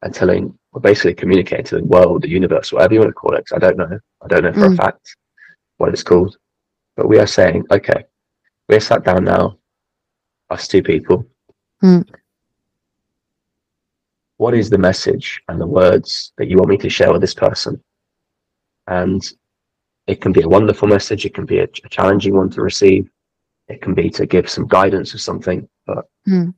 and telling we're basically communicating to the world the universe whatever you want to call it. i don't know i don't know for a Mm. fact what it's called but we are saying okay we're sat down now us two people Mm. What is the message and the words that you want me to share with this person and it can be a wonderful message it can be a, a challenging one to receive it can be to give some guidance or something but Mm.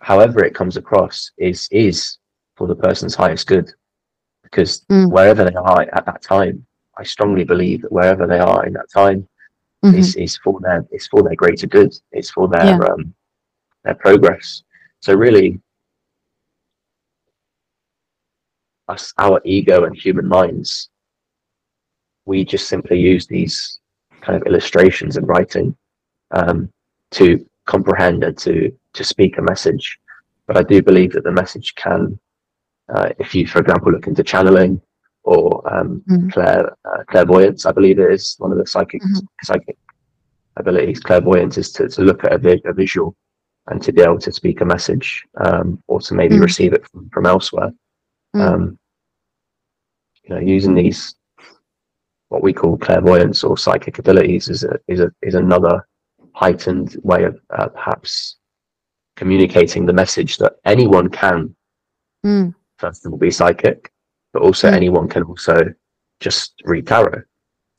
however it comes across is is for the person's highest good because Mm. wherever they are at that time i strongly believe that wherever they are in that time Mhm. is, is for their it's for their greater good it's for their Yeah. um their progress so really us our ego and human minds we just simply use these kind of illustrations and writing um, to comprehend and to to speak a message but i do believe that the message can uh, if you for example look into channeling or um, Mhm. clair, uh, clairvoyance i believe it is one of the psychic Mhm. psychic abilities clairvoyance is to, to look at a, vi- a visual and to be able to speak a message um, or to maybe Mm. receive it from, from elsewhere Mm. um, you know using these what we call clairvoyance or psychic abilities is a, is a, is another heightened way of uh, perhaps communicating the message that anyone can Mm. first of all be psychic but also Mm. anyone can also just read tarot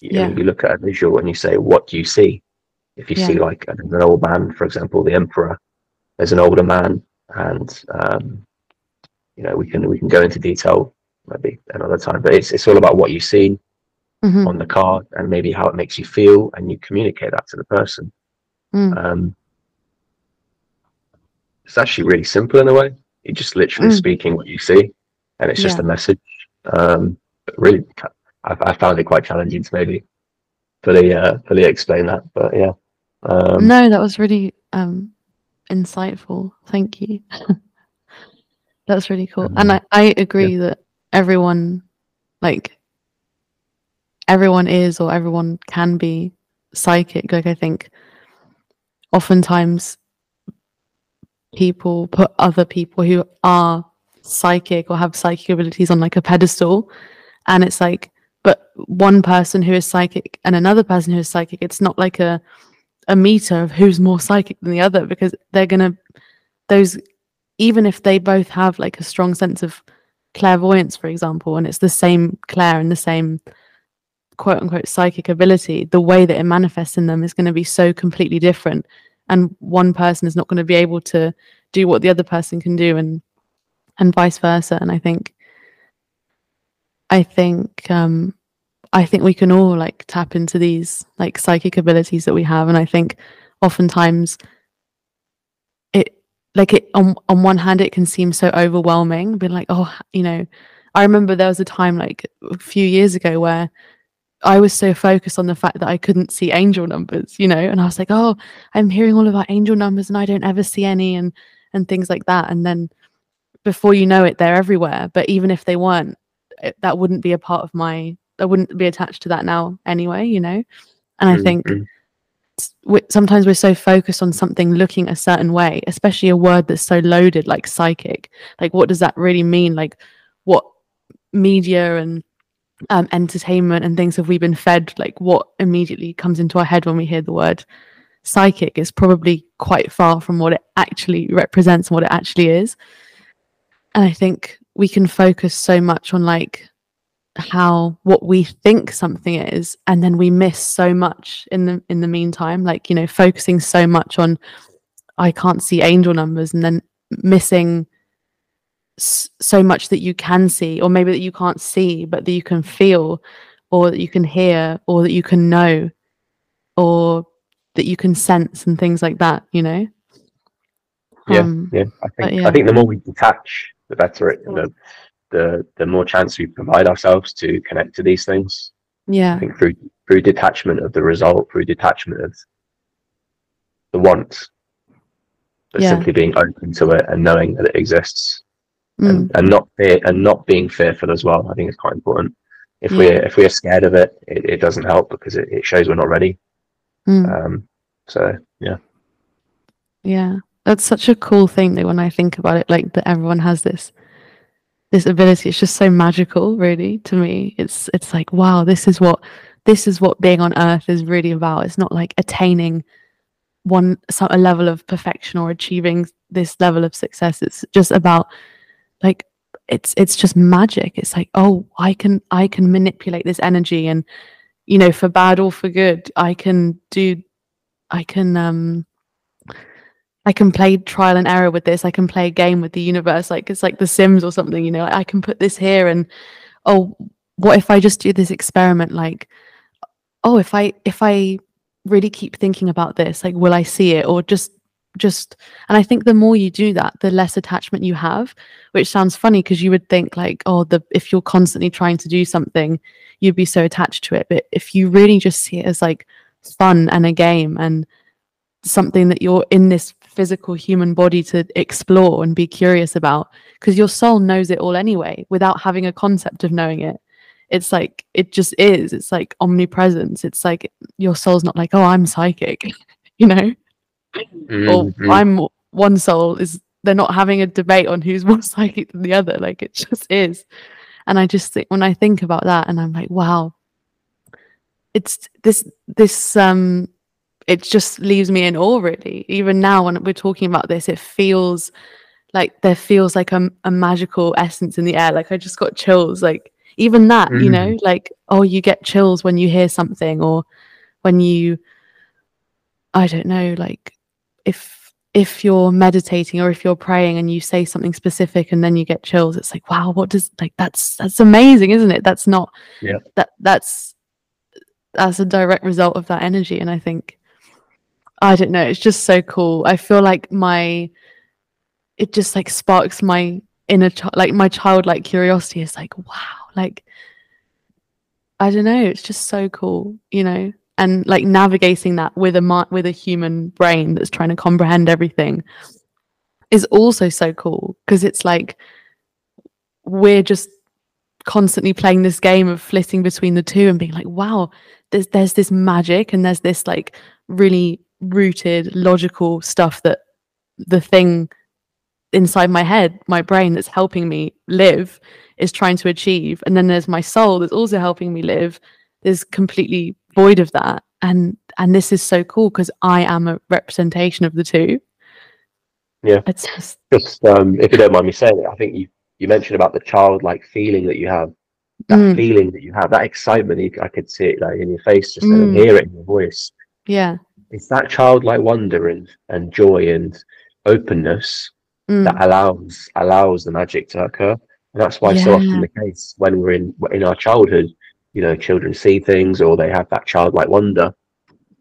you, Yeah. you look at a visual and you say what do you see if you Yeah. see like an, an old man for example the emperor there's an older man and um, you know we can we can go into detail maybe another time but it's it's all about what you see Mhm. on the card and maybe how it makes you feel and you communicate that to the person Mm. um, it's actually really simple in a way you're just literally Mm. speaking what you see and it's just Yeah. a message um, but really I, I found it quite challenging to maybe fully uh, fully explain that but yeah um, no, that was really um insightful. Thank you. That's really cool. And I, I agree that everyone like everyone is or everyone can be psychic. Like I think oftentimes people put other people who are psychic or have psychic abilities on like a pedestal and it's like but one person who is psychic and another person who is psychic it's not like a a meter of who's more psychic than the other because they're gonna those even if they both have like a strong sense of clairvoyance for example and it's the same clair and the same quote unquote psychic ability the way that it manifests in them is going to be so completely different. And one person is not going to be able to do what the other person can do and and vice versa. And i think i think um i think we can all like tap into these like psychic abilities that we have. And i think oftentimes it like it on on one hand it can seem so overwhelming being like oh you know i remember there was a time like a few years ago where I was so focused on the fact that I couldn't see angel numbers, you know, and I was like, oh, I'm hearing all about angel numbers and I don't ever see any and and things like that. And then before you know it, they're everywhere. But even if they weren't, it, that wouldn't be a part of my. I wouldn't be attached to that now anyway, you know. And I think mm, we, sometimes we're so focused on something looking a certain way, especially a word that's so loaded, like psychic. Like, what does that really mean? Like, what media and um, entertainment and things have we been fed? Like, what immediately comes into our head when we hear the word psychic is probably quite far from what it actually represents and what it actually is. And I think we can focus so much on like how what we think something is and then we miss so much in the in the meantime like you know focusing so much on i can't see angel numbers and then missing s- so much that you can see or maybe that you can't see but that you can feel or that you can hear or that you can know or that you can sense and things like that you know Yeah, Um, yeah. I think yeah. I think the more we detach, the better it. The the the more chance we provide ourselves to connect to these things. yeah I think through through detachment of the result, through detachment of the want, but Yeah. simply being open to it and knowing that it exists, Mm, and, and not fear and not being fearful as well. I think it's quite important. If Yeah. we're if we're scared of it, it, it doesn't help because it, it shows we're not ready. mm. Um, so yeah, Yeah, that's such a cool thing that when I think about it, like that everyone has this this ability. It's just so magical, really, to me. It's it's like, wow, this is what this is what being on earth is really about. It's not like attaining one some a level of perfection or achieving this level of success. It's just about like it's it's just magic. It's like, oh, I can I can manipulate this energy and you know, for bad or for good, I can do I can um I can play trial and error with this. I can play a game with the universe. Like it's like The Sims or something, you know. like I can put this here and oh, what if I just do this experiment? Like, oh, if I if I really keep thinking about this, like, will I see it? Or just just and I think the more you do that, the less attachment you have, which sounds funny because you would think like, oh, the if you're constantly trying to do something, you'd be so attached to it. But if you really just see it as like fun and a game and something that you're in this physical human body to explore and be curious about because your soul knows it all anyway without having a concept of knowing it. It's like it just is. It's like omnipresence. It's like your soul's not like oh i'm psychic you know? Or Mhm. i'm one soul is they're not having a debate on who's more psychic than the other. Like it just is. And i just think when i think about that and i'm like wow. It's this this um it just leaves me in awe really. Even now when we're talking about this it feels like there feels like a, a magical essence in the air. Like i just got chills like even that you know mm. like oh you get chills when you hear something or when you i don't know like if if you're meditating or if you're praying and you say something specific and then you get chills it's like wow what does like that's that's amazing isn't it? That's not Yeah. that that's that's a direct result of that energy and i think i don't know it's just so cool. I feel like my it just like sparks my inner chi- like my childlike curiosity is like wow like i don't know it's just so cool you know? And like navigating that with a with a human brain that's trying to comprehend everything is also so cool because it's like we're just constantly playing this game of flitting between the two and being like wow there's there's this magic and there's this like really rooted logical stuff that the thing inside my head my brain that's helping me live is trying to achieve and then there's my soul that's also helping me live is completely void of that and and this is so cool because i am a representation of the two Yeah. it's just just um, if you don't mind me saying it, I think you you mentioned about the childlike feeling that you have, that Mm. feeling that you have, that excitement. You, I could see it like in your face, just Mm. and hear it in your voice. yeah It's that childlike wonder and and joy and openness Mm. that allows allows the magic to occur. And that's why so Yeah. often the case when we're in in our childhood, you know, children see things or they have that childlike wonder.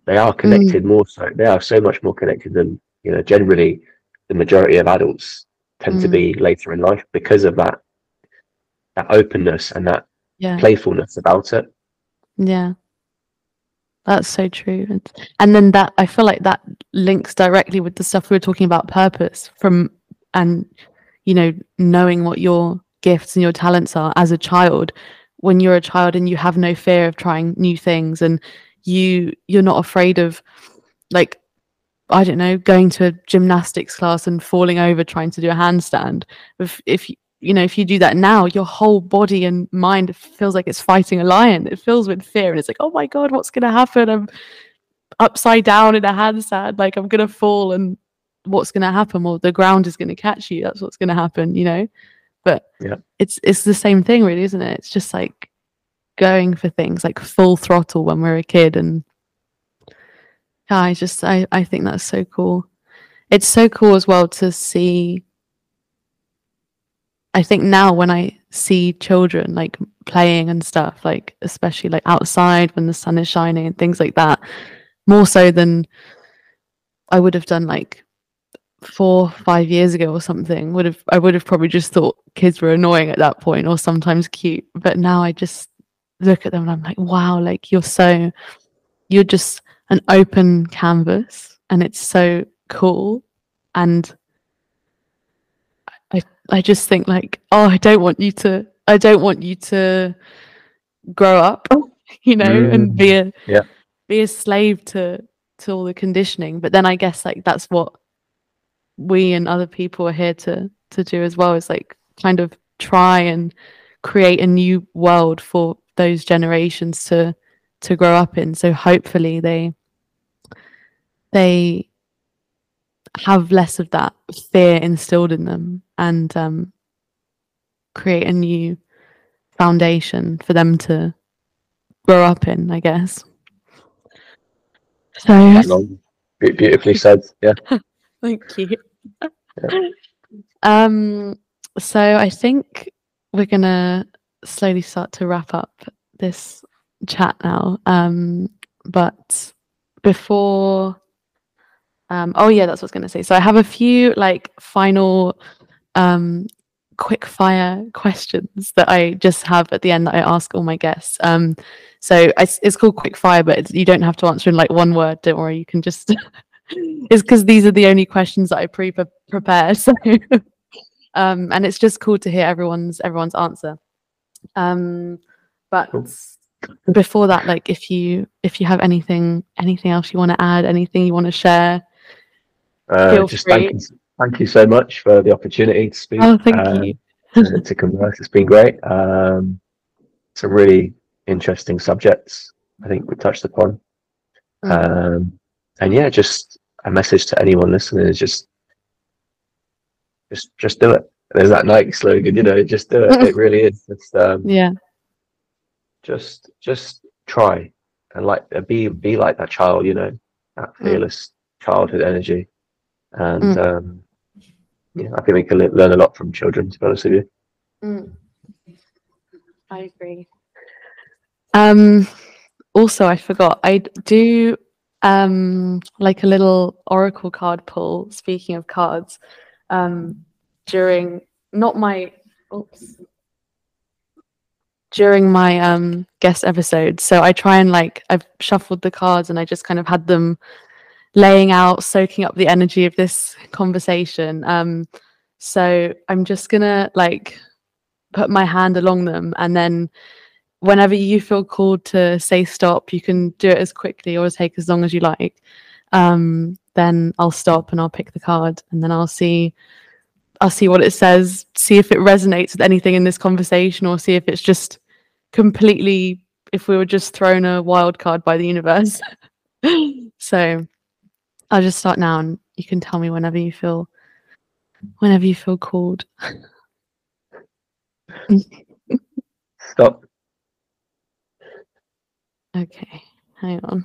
They are connected more so. They are so much more connected than you know. Generally, the majority of adults tend to Mm. be later in life because of that that openness and that yeah playfulness about it. Yeah. That's so true. And, and then that I feel like that links directly with the stuff we were talking about purpose from and you know knowing what your gifts and your talents are as a child when you're a child and you have no fear of trying new things and you you're not afraid of like I don't know going to a gymnastics class and falling over trying to do a handstand if if you know if you do that now your whole body and mind feels like it's fighting a lion. It fills with fear and it's like oh my god what's going to happen? I'm upside down in a handstand like i'm going to fall and what's going to happen? Well the ground is going to catch you. That's what's going to happen you know? But Yeah. it's it's the same thing really isn't it? It's just like going for things like full throttle when we're a kid and yeah, I just I, I think that's so cool. It's so cool as well to see I think now when I see children like playing and stuff, like especially like outside when the sun is shining and things like that, more so than I would have done like four, five years ago or something, would have I would have probably just thought kids were annoying at that point or sometimes cute. But now I just look at them and I'm like, wow, like you're so you're just an open canvas and it's so cool and I just think like, oh, I don't want you to I don't want you to grow up, you know, mm, and be a yeah. be a slave to to all the conditioning. But then I guess like that's what we and other people are here to to do as well is like kind of try and create a new world for those generations to to grow up in so hopefully they they have less of that fear instilled in them and um, create a new foundation for them to grow up in, I guess. So beautifully said. Yeah. Thank you. Yeah. Um. So I think we're gonna slowly start to wrap up this chat now. Um. But before um, oh yeah, that's what I was going to say. So I have a few like final um, quick fire questions that I just have at the end that I ask all my guests. Um, so it's, it's called quick fire, but you don't have to answer in like one word. Don't worry, you can just. it's because these are the only questions that I pre prepare. So, um, and it's just cool to hear everyone's everyone's answer. Um, but before that, like if you if you have anything anything else you want to add, anything you want to share, uh, just free. thank thank you so much for the opportunity to speak. Oh, thank uh, you. to, to, converse, it's been great. Um, some really interesting subjects. I think we touched upon. Um, and yeah, just a message to anyone listening is just, just, just do it. There's that Nike slogan, you know, just do it. it really is. It's, um, yeah. Just, just try and like be, be like that child, you know, that mm. fearless mm. childhood energy and mm. um, yeah, I think we can learn a lot from children. To be honest with you, mm. I agree. Um, also, I forgot I do um like a little oracle card pull. Speaking of cards, um, during not my oops during my um guest episode. So I try and like I've shuffled the cards and I just kind of had them laying out, soaking up the energy of this conversation. Um, so I'm just gonna like put my hand along them, and then whenever you feel called to say stop, you can do it as quickly or take as long as you like. Um, then I'll stop and I'll pick the card, and then I'll see. I'll see what it says, see if it resonates with anything in this conversation, or see if it's just completely if we were just thrown a wild card by the universe. so I'll just start now, and you can tell me whenever you feel, whenever you feel called. Stop. Okay, hang on.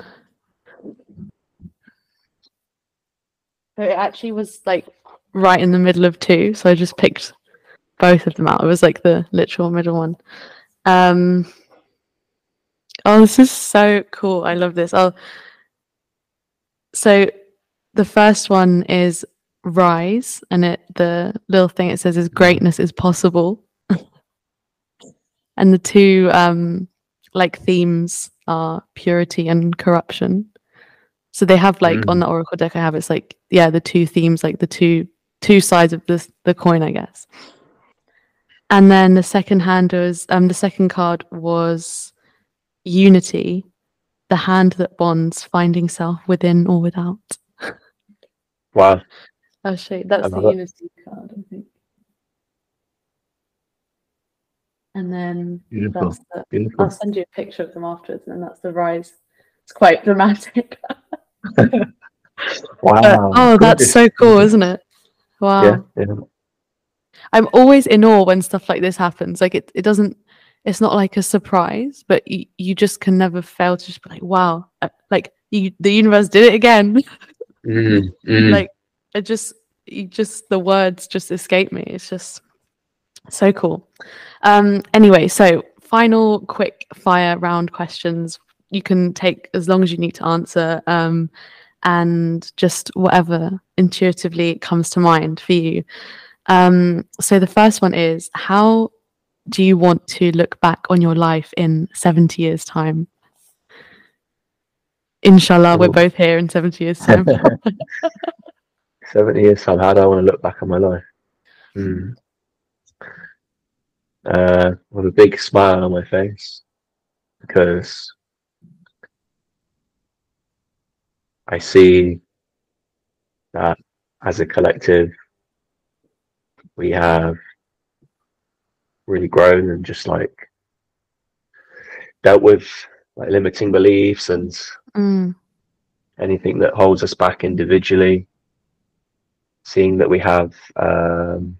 So it actually was like right in the middle of two, so I just picked both of them out. It was like the literal middle one. Um. Oh, this is so cool. I love this. I'll. So the first one is rise and it the little thing it says is greatness is possible. And the two um like themes are purity and corruption. So they have like mm. on the oracle deck i have it's like yeah the two themes like the two two sides of this the coin i guess. And then the second hand was um the second card was unity the hand that bonds finding self within or without Wow. I'll show you. That's the Unity card, I think. And then Beautiful. that's the, Beautiful. I'll send you a picture of them afterwards, and that's the rise. It's quite dramatic. wow. But, oh, that's so cool, isn't it? Wow. Yeah, yeah. I'm always in awe when stuff like this happens. Like it, it doesn't it's not like a surprise, but you, you just can never fail to just be like, wow, uh, like you, the universe did it again. Mm, mm. like it just, you just the words just escape me. It's just so cool. Um, anyway, so final quick fire round questions. You can take as long as you need to answer, um, and just whatever intuitively comes to mind for you. Um, so the first one is how do you want to look back on your life in 70 years' time? Inshallah, we're both here in 70 years' time. 70 years time, how do I want to look back on my life? Hmm. Uh, with a big smile on my face because I see that as a collective, we have really grown and just like dealt with like limiting beliefs and Mm, anything that holds us back individually, seeing that we have um,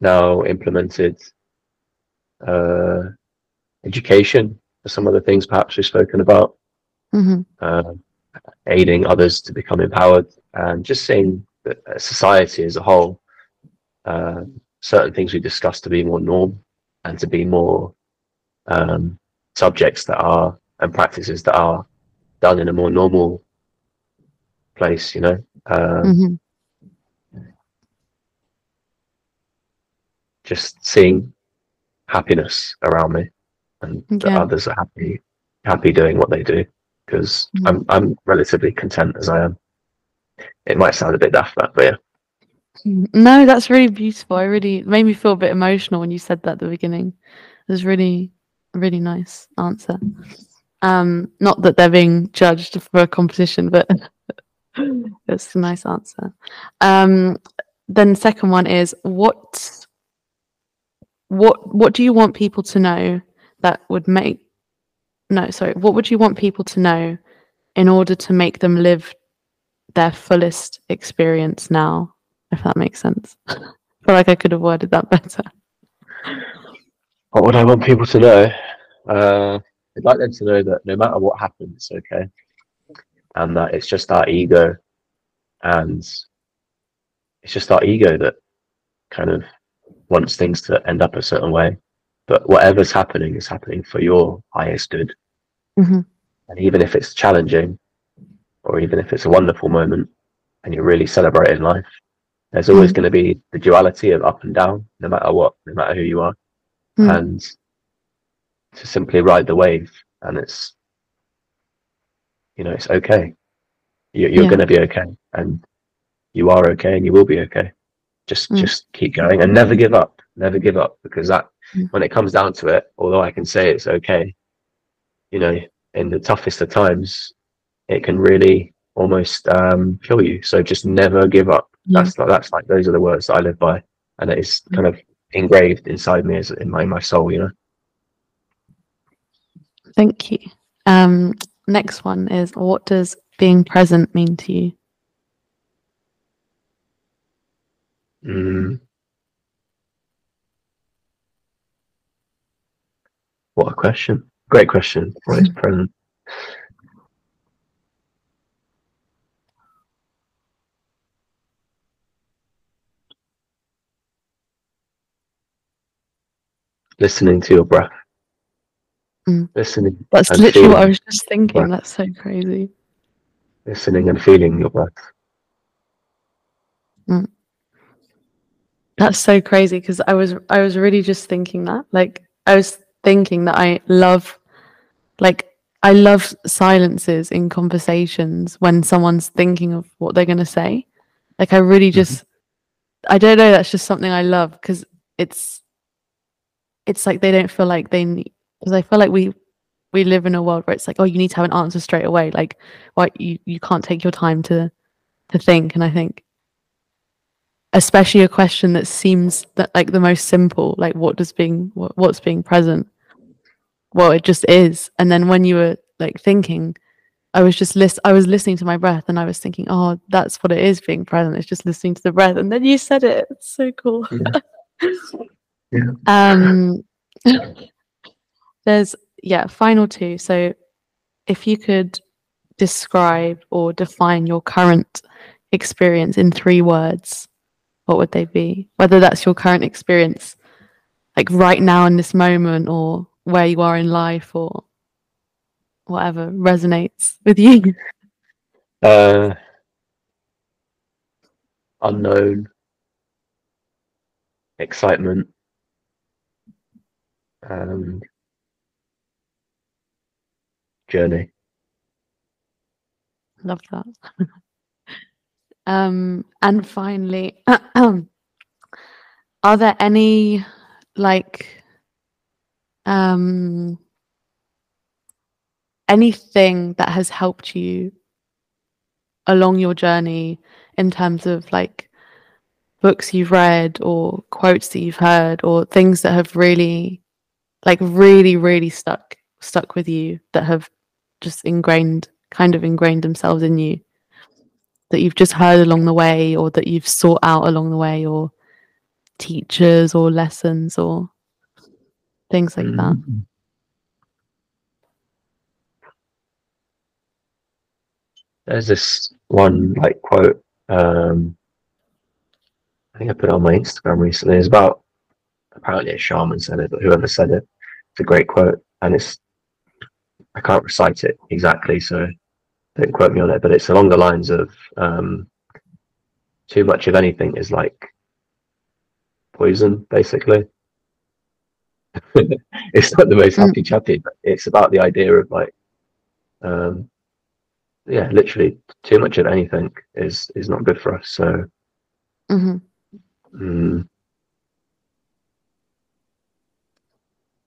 now implemented uh, education for some of the things perhaps we've spoken about, mhm, uh, aiding others to become empowered, and just seeing that uh, society as a whole, uh, certain things we discuss to be more norm and to be more um, subjects that are and practices that are done in a more normal place, you know. Um, mhm, Just seeing happiness around me, and that others are happy, happy doing what they do, because Mhm. I'm I'm relatively content as I am. It might sound a bit daft, that, but yeah. No, that's really beautiful. I really it made me feel a bit emotional when you said that at the beginning. It was really, really nice answer. Um, not that they're being judged for a competition, but it's a nice answer. Um, then second one is what what what do you want people to know that would make no, sorry, what would you want people to know in order to make them live their fullest experience now? if that makes sense. I feel like I could have worded that better. What would I want people to know? Uh, I'd like them to know that no matter what happens, it's okay, and that it's just our ego, and it's just our ego that kind of wants things to end up a certain way. But whatever's happening is happening for your highest good, Mhm. and even if it's challenging, or even if it's a wonderful moment, and you're really celebrating life, there's always Mm. going to be the duality of up and down, no matter what, no matter who you are Mm. and to simply ride the wave and it's you know it's okay you, you're Yeah. going to be okay and you are okay and you will be okay just Mm. just keep going and never give up never give up because that Mm. when it comes down to it although i can say it's okay you know in the toughest of times it can really almost um kill you so just never give up Yeah. that's like that's like those are the words that i live by and it is Mm. kind of engraved inside me as in my, my soul you know Thank you. Um, next one is what does being present mean to you? Mm. What a question. Great question. What is present? Listening to your breath. Mm. Listening, That's literally what I was just thinking. That's so crazy. listening and feeling your breath. That's so crazy because I was I was really just thinking that. Like I was thinking that I love like I love silences in conversations when someone's thinking of what they're gonna say. Like I really just I don't know, that's just something I love because it's it's like they don't feel like they need because I feel like we we live in a world where it's like, oh, you need to have an answer straight away. Like why you, you can't take your time to to think. And I think especially a question that seems that like the most simple like what does being what, what's being present well it just is and then when you were like thinking i was just list i was listening to my breath and i was thinking oh that's what it is being present it's just listening to the breath and then you said it it's so cool Yeah. Yeah. um There's yeah, final two. So if you could describe or define your current experience in three words, what would they be? Whether that's your current experience, like right now in this moment, or where you are in life, or whatever resonates with you. Uh, unknown, excitement, um, journey. Love that. um, and finally, are there any like um anything that has helped you along your journey in terms of like books you've read or quotes that you've heard or things that have really like really really stuck stuck with you that have just ingrained kind of ingrained themselves in you that you've just heard along the way or that you've sought out along the way or teachers or lessons or things like mm-hmm. that there's this one like quote um i think i put it on my instagram recently. It's about apparently a shaman said it but whoever said it it's a great quote. And it's i can't recite it exactly so don't quote me on it but it's along the lines of um too much of anything is like poison basically it's not the most hmm. happy chappy but it's about the idea of like um yeah, literally too much of anything is is not good for us. So, mm-hmm. mm,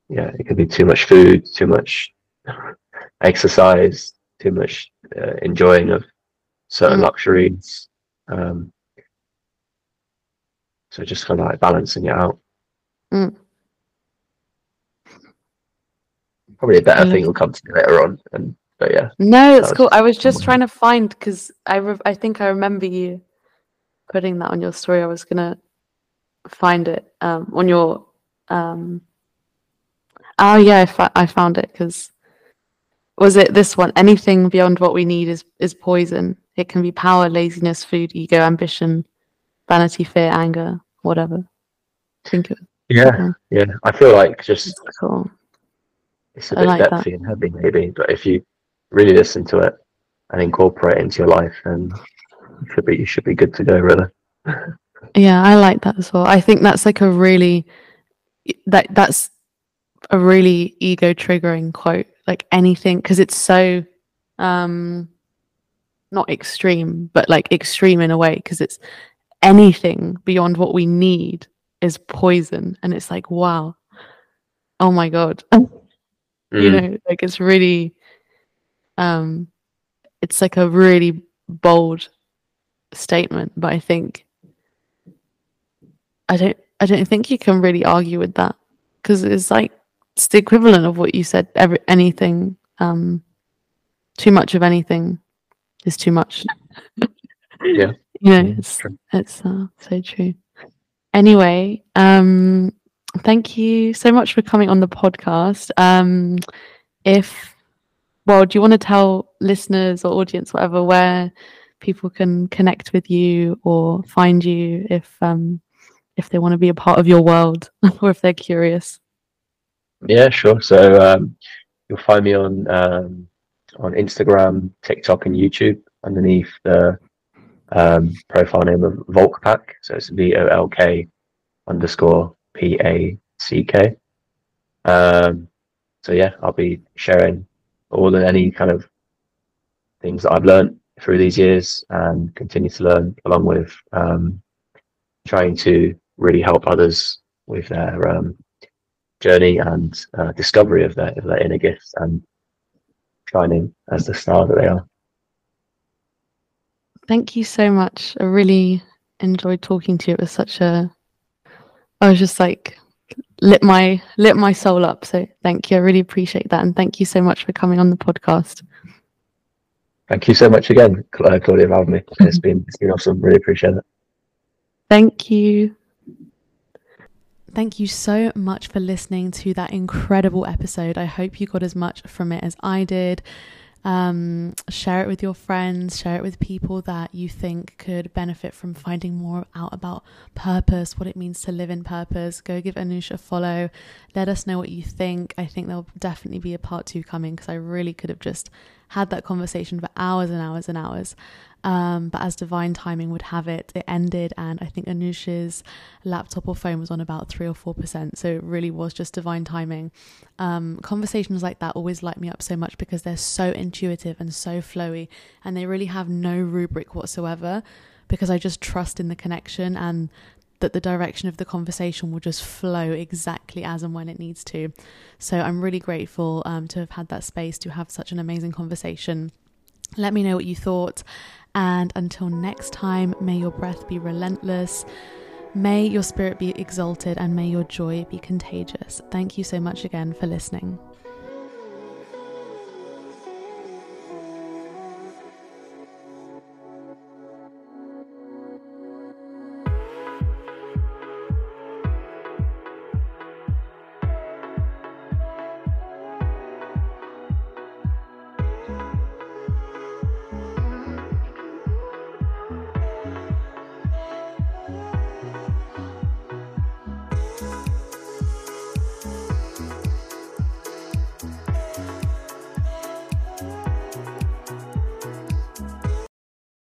yeah, it could be too much food, too much exercise, too much uh, enjoying of certain mm. luxuries. Um, so just kind of like balancing it out. Mm. Probably a better thing will come to me later on, and but yeah. No, it's cool. I was just trying to find because I re- I think I remember you putting that on your story. I was gonna find it um, on your. Um... Oh yeah, I, fa- I found it because was it this one? Anything beyond what we need is is poison. It can be power, laziness, food, ego, ambition, vanity, fear, anger, whatever. Think it. Yeah, yeah. I feel like just cool. It's a bit like depthy that. and heavy, maybe, but if you really listen to it and incorporate it into your life, and you should be you should be good to go, really. yeah, I like that as well. I think that's like a really that that's a really ego triggering quote. Like anything, because it's so um not extreme, but like extreme in a way, because it's anything beyond what we need is poison, and it's like wow, oh my god. Mm. you know like it's really um, it's like a really bold statement, but I think I don't I don't think you can really argue with that because it's like it's the equivalent of what you said. Every anything, um, too much of anything is too much. yeah, you know, it's it's uh, so true. Anyway, um, thank you so much for coming on the podcast. Um, if well, do you want to tell listeners or audience, whatever, where people can connect with you or find you if um, if they want to be a part of your world or if they're curious? Yeah, sure. So um, you'll find me on um, on Instagram, TikTok, and YouTube underneath the um, profile name of Volkpack. So it's V O L K underscore P A C K. Um, so yeah, I'll be sharing all than any kind of things that I've learned through these years and continue to learn along with um, trying to really help others with their um, journey and uh, discovery of their, of their inner gifts and shining as the star that they are. Thank you so much. I really enjoyed talking to you. It was such a, I was just like lit my lit my soul up. So thank you. I really appreciate that, and thank you so much for coming on the podcast. Thank you so much again, Claudia, for having me. It's been it's been awesome. Really appreciate it. Thank you. Thank you so much for listening to that incredible episode. I hope you got as much from it as I did. Um, share it with your friends, share it with people that you think could benefit from finding more out about purpose, what it means to live in purpose. Go give Anusha a follow. Let us know what you think. I think there'll definitely be a part two coming because I really could have just had that conversation for hours and hours and hours. Um, but as divine timing would have it, it ended, and I think Anoush's laptop or phone was on about three or four percent. So it really was just divine timing. Um, conversations like that always light me up so much because they're so intuitive and so flowy, and they really have no rubric whatsoever. Because I just trust in the connection and that the direction of the conversation will just flow exactly as and when it needs to. So I'm really grateful um, to have had that space to have such an amazing conversation. Let me know what you thought. And until next time, may your breath be relentless. May your spirit be exalted and may your joy be contagious. Thank you so much again for listening.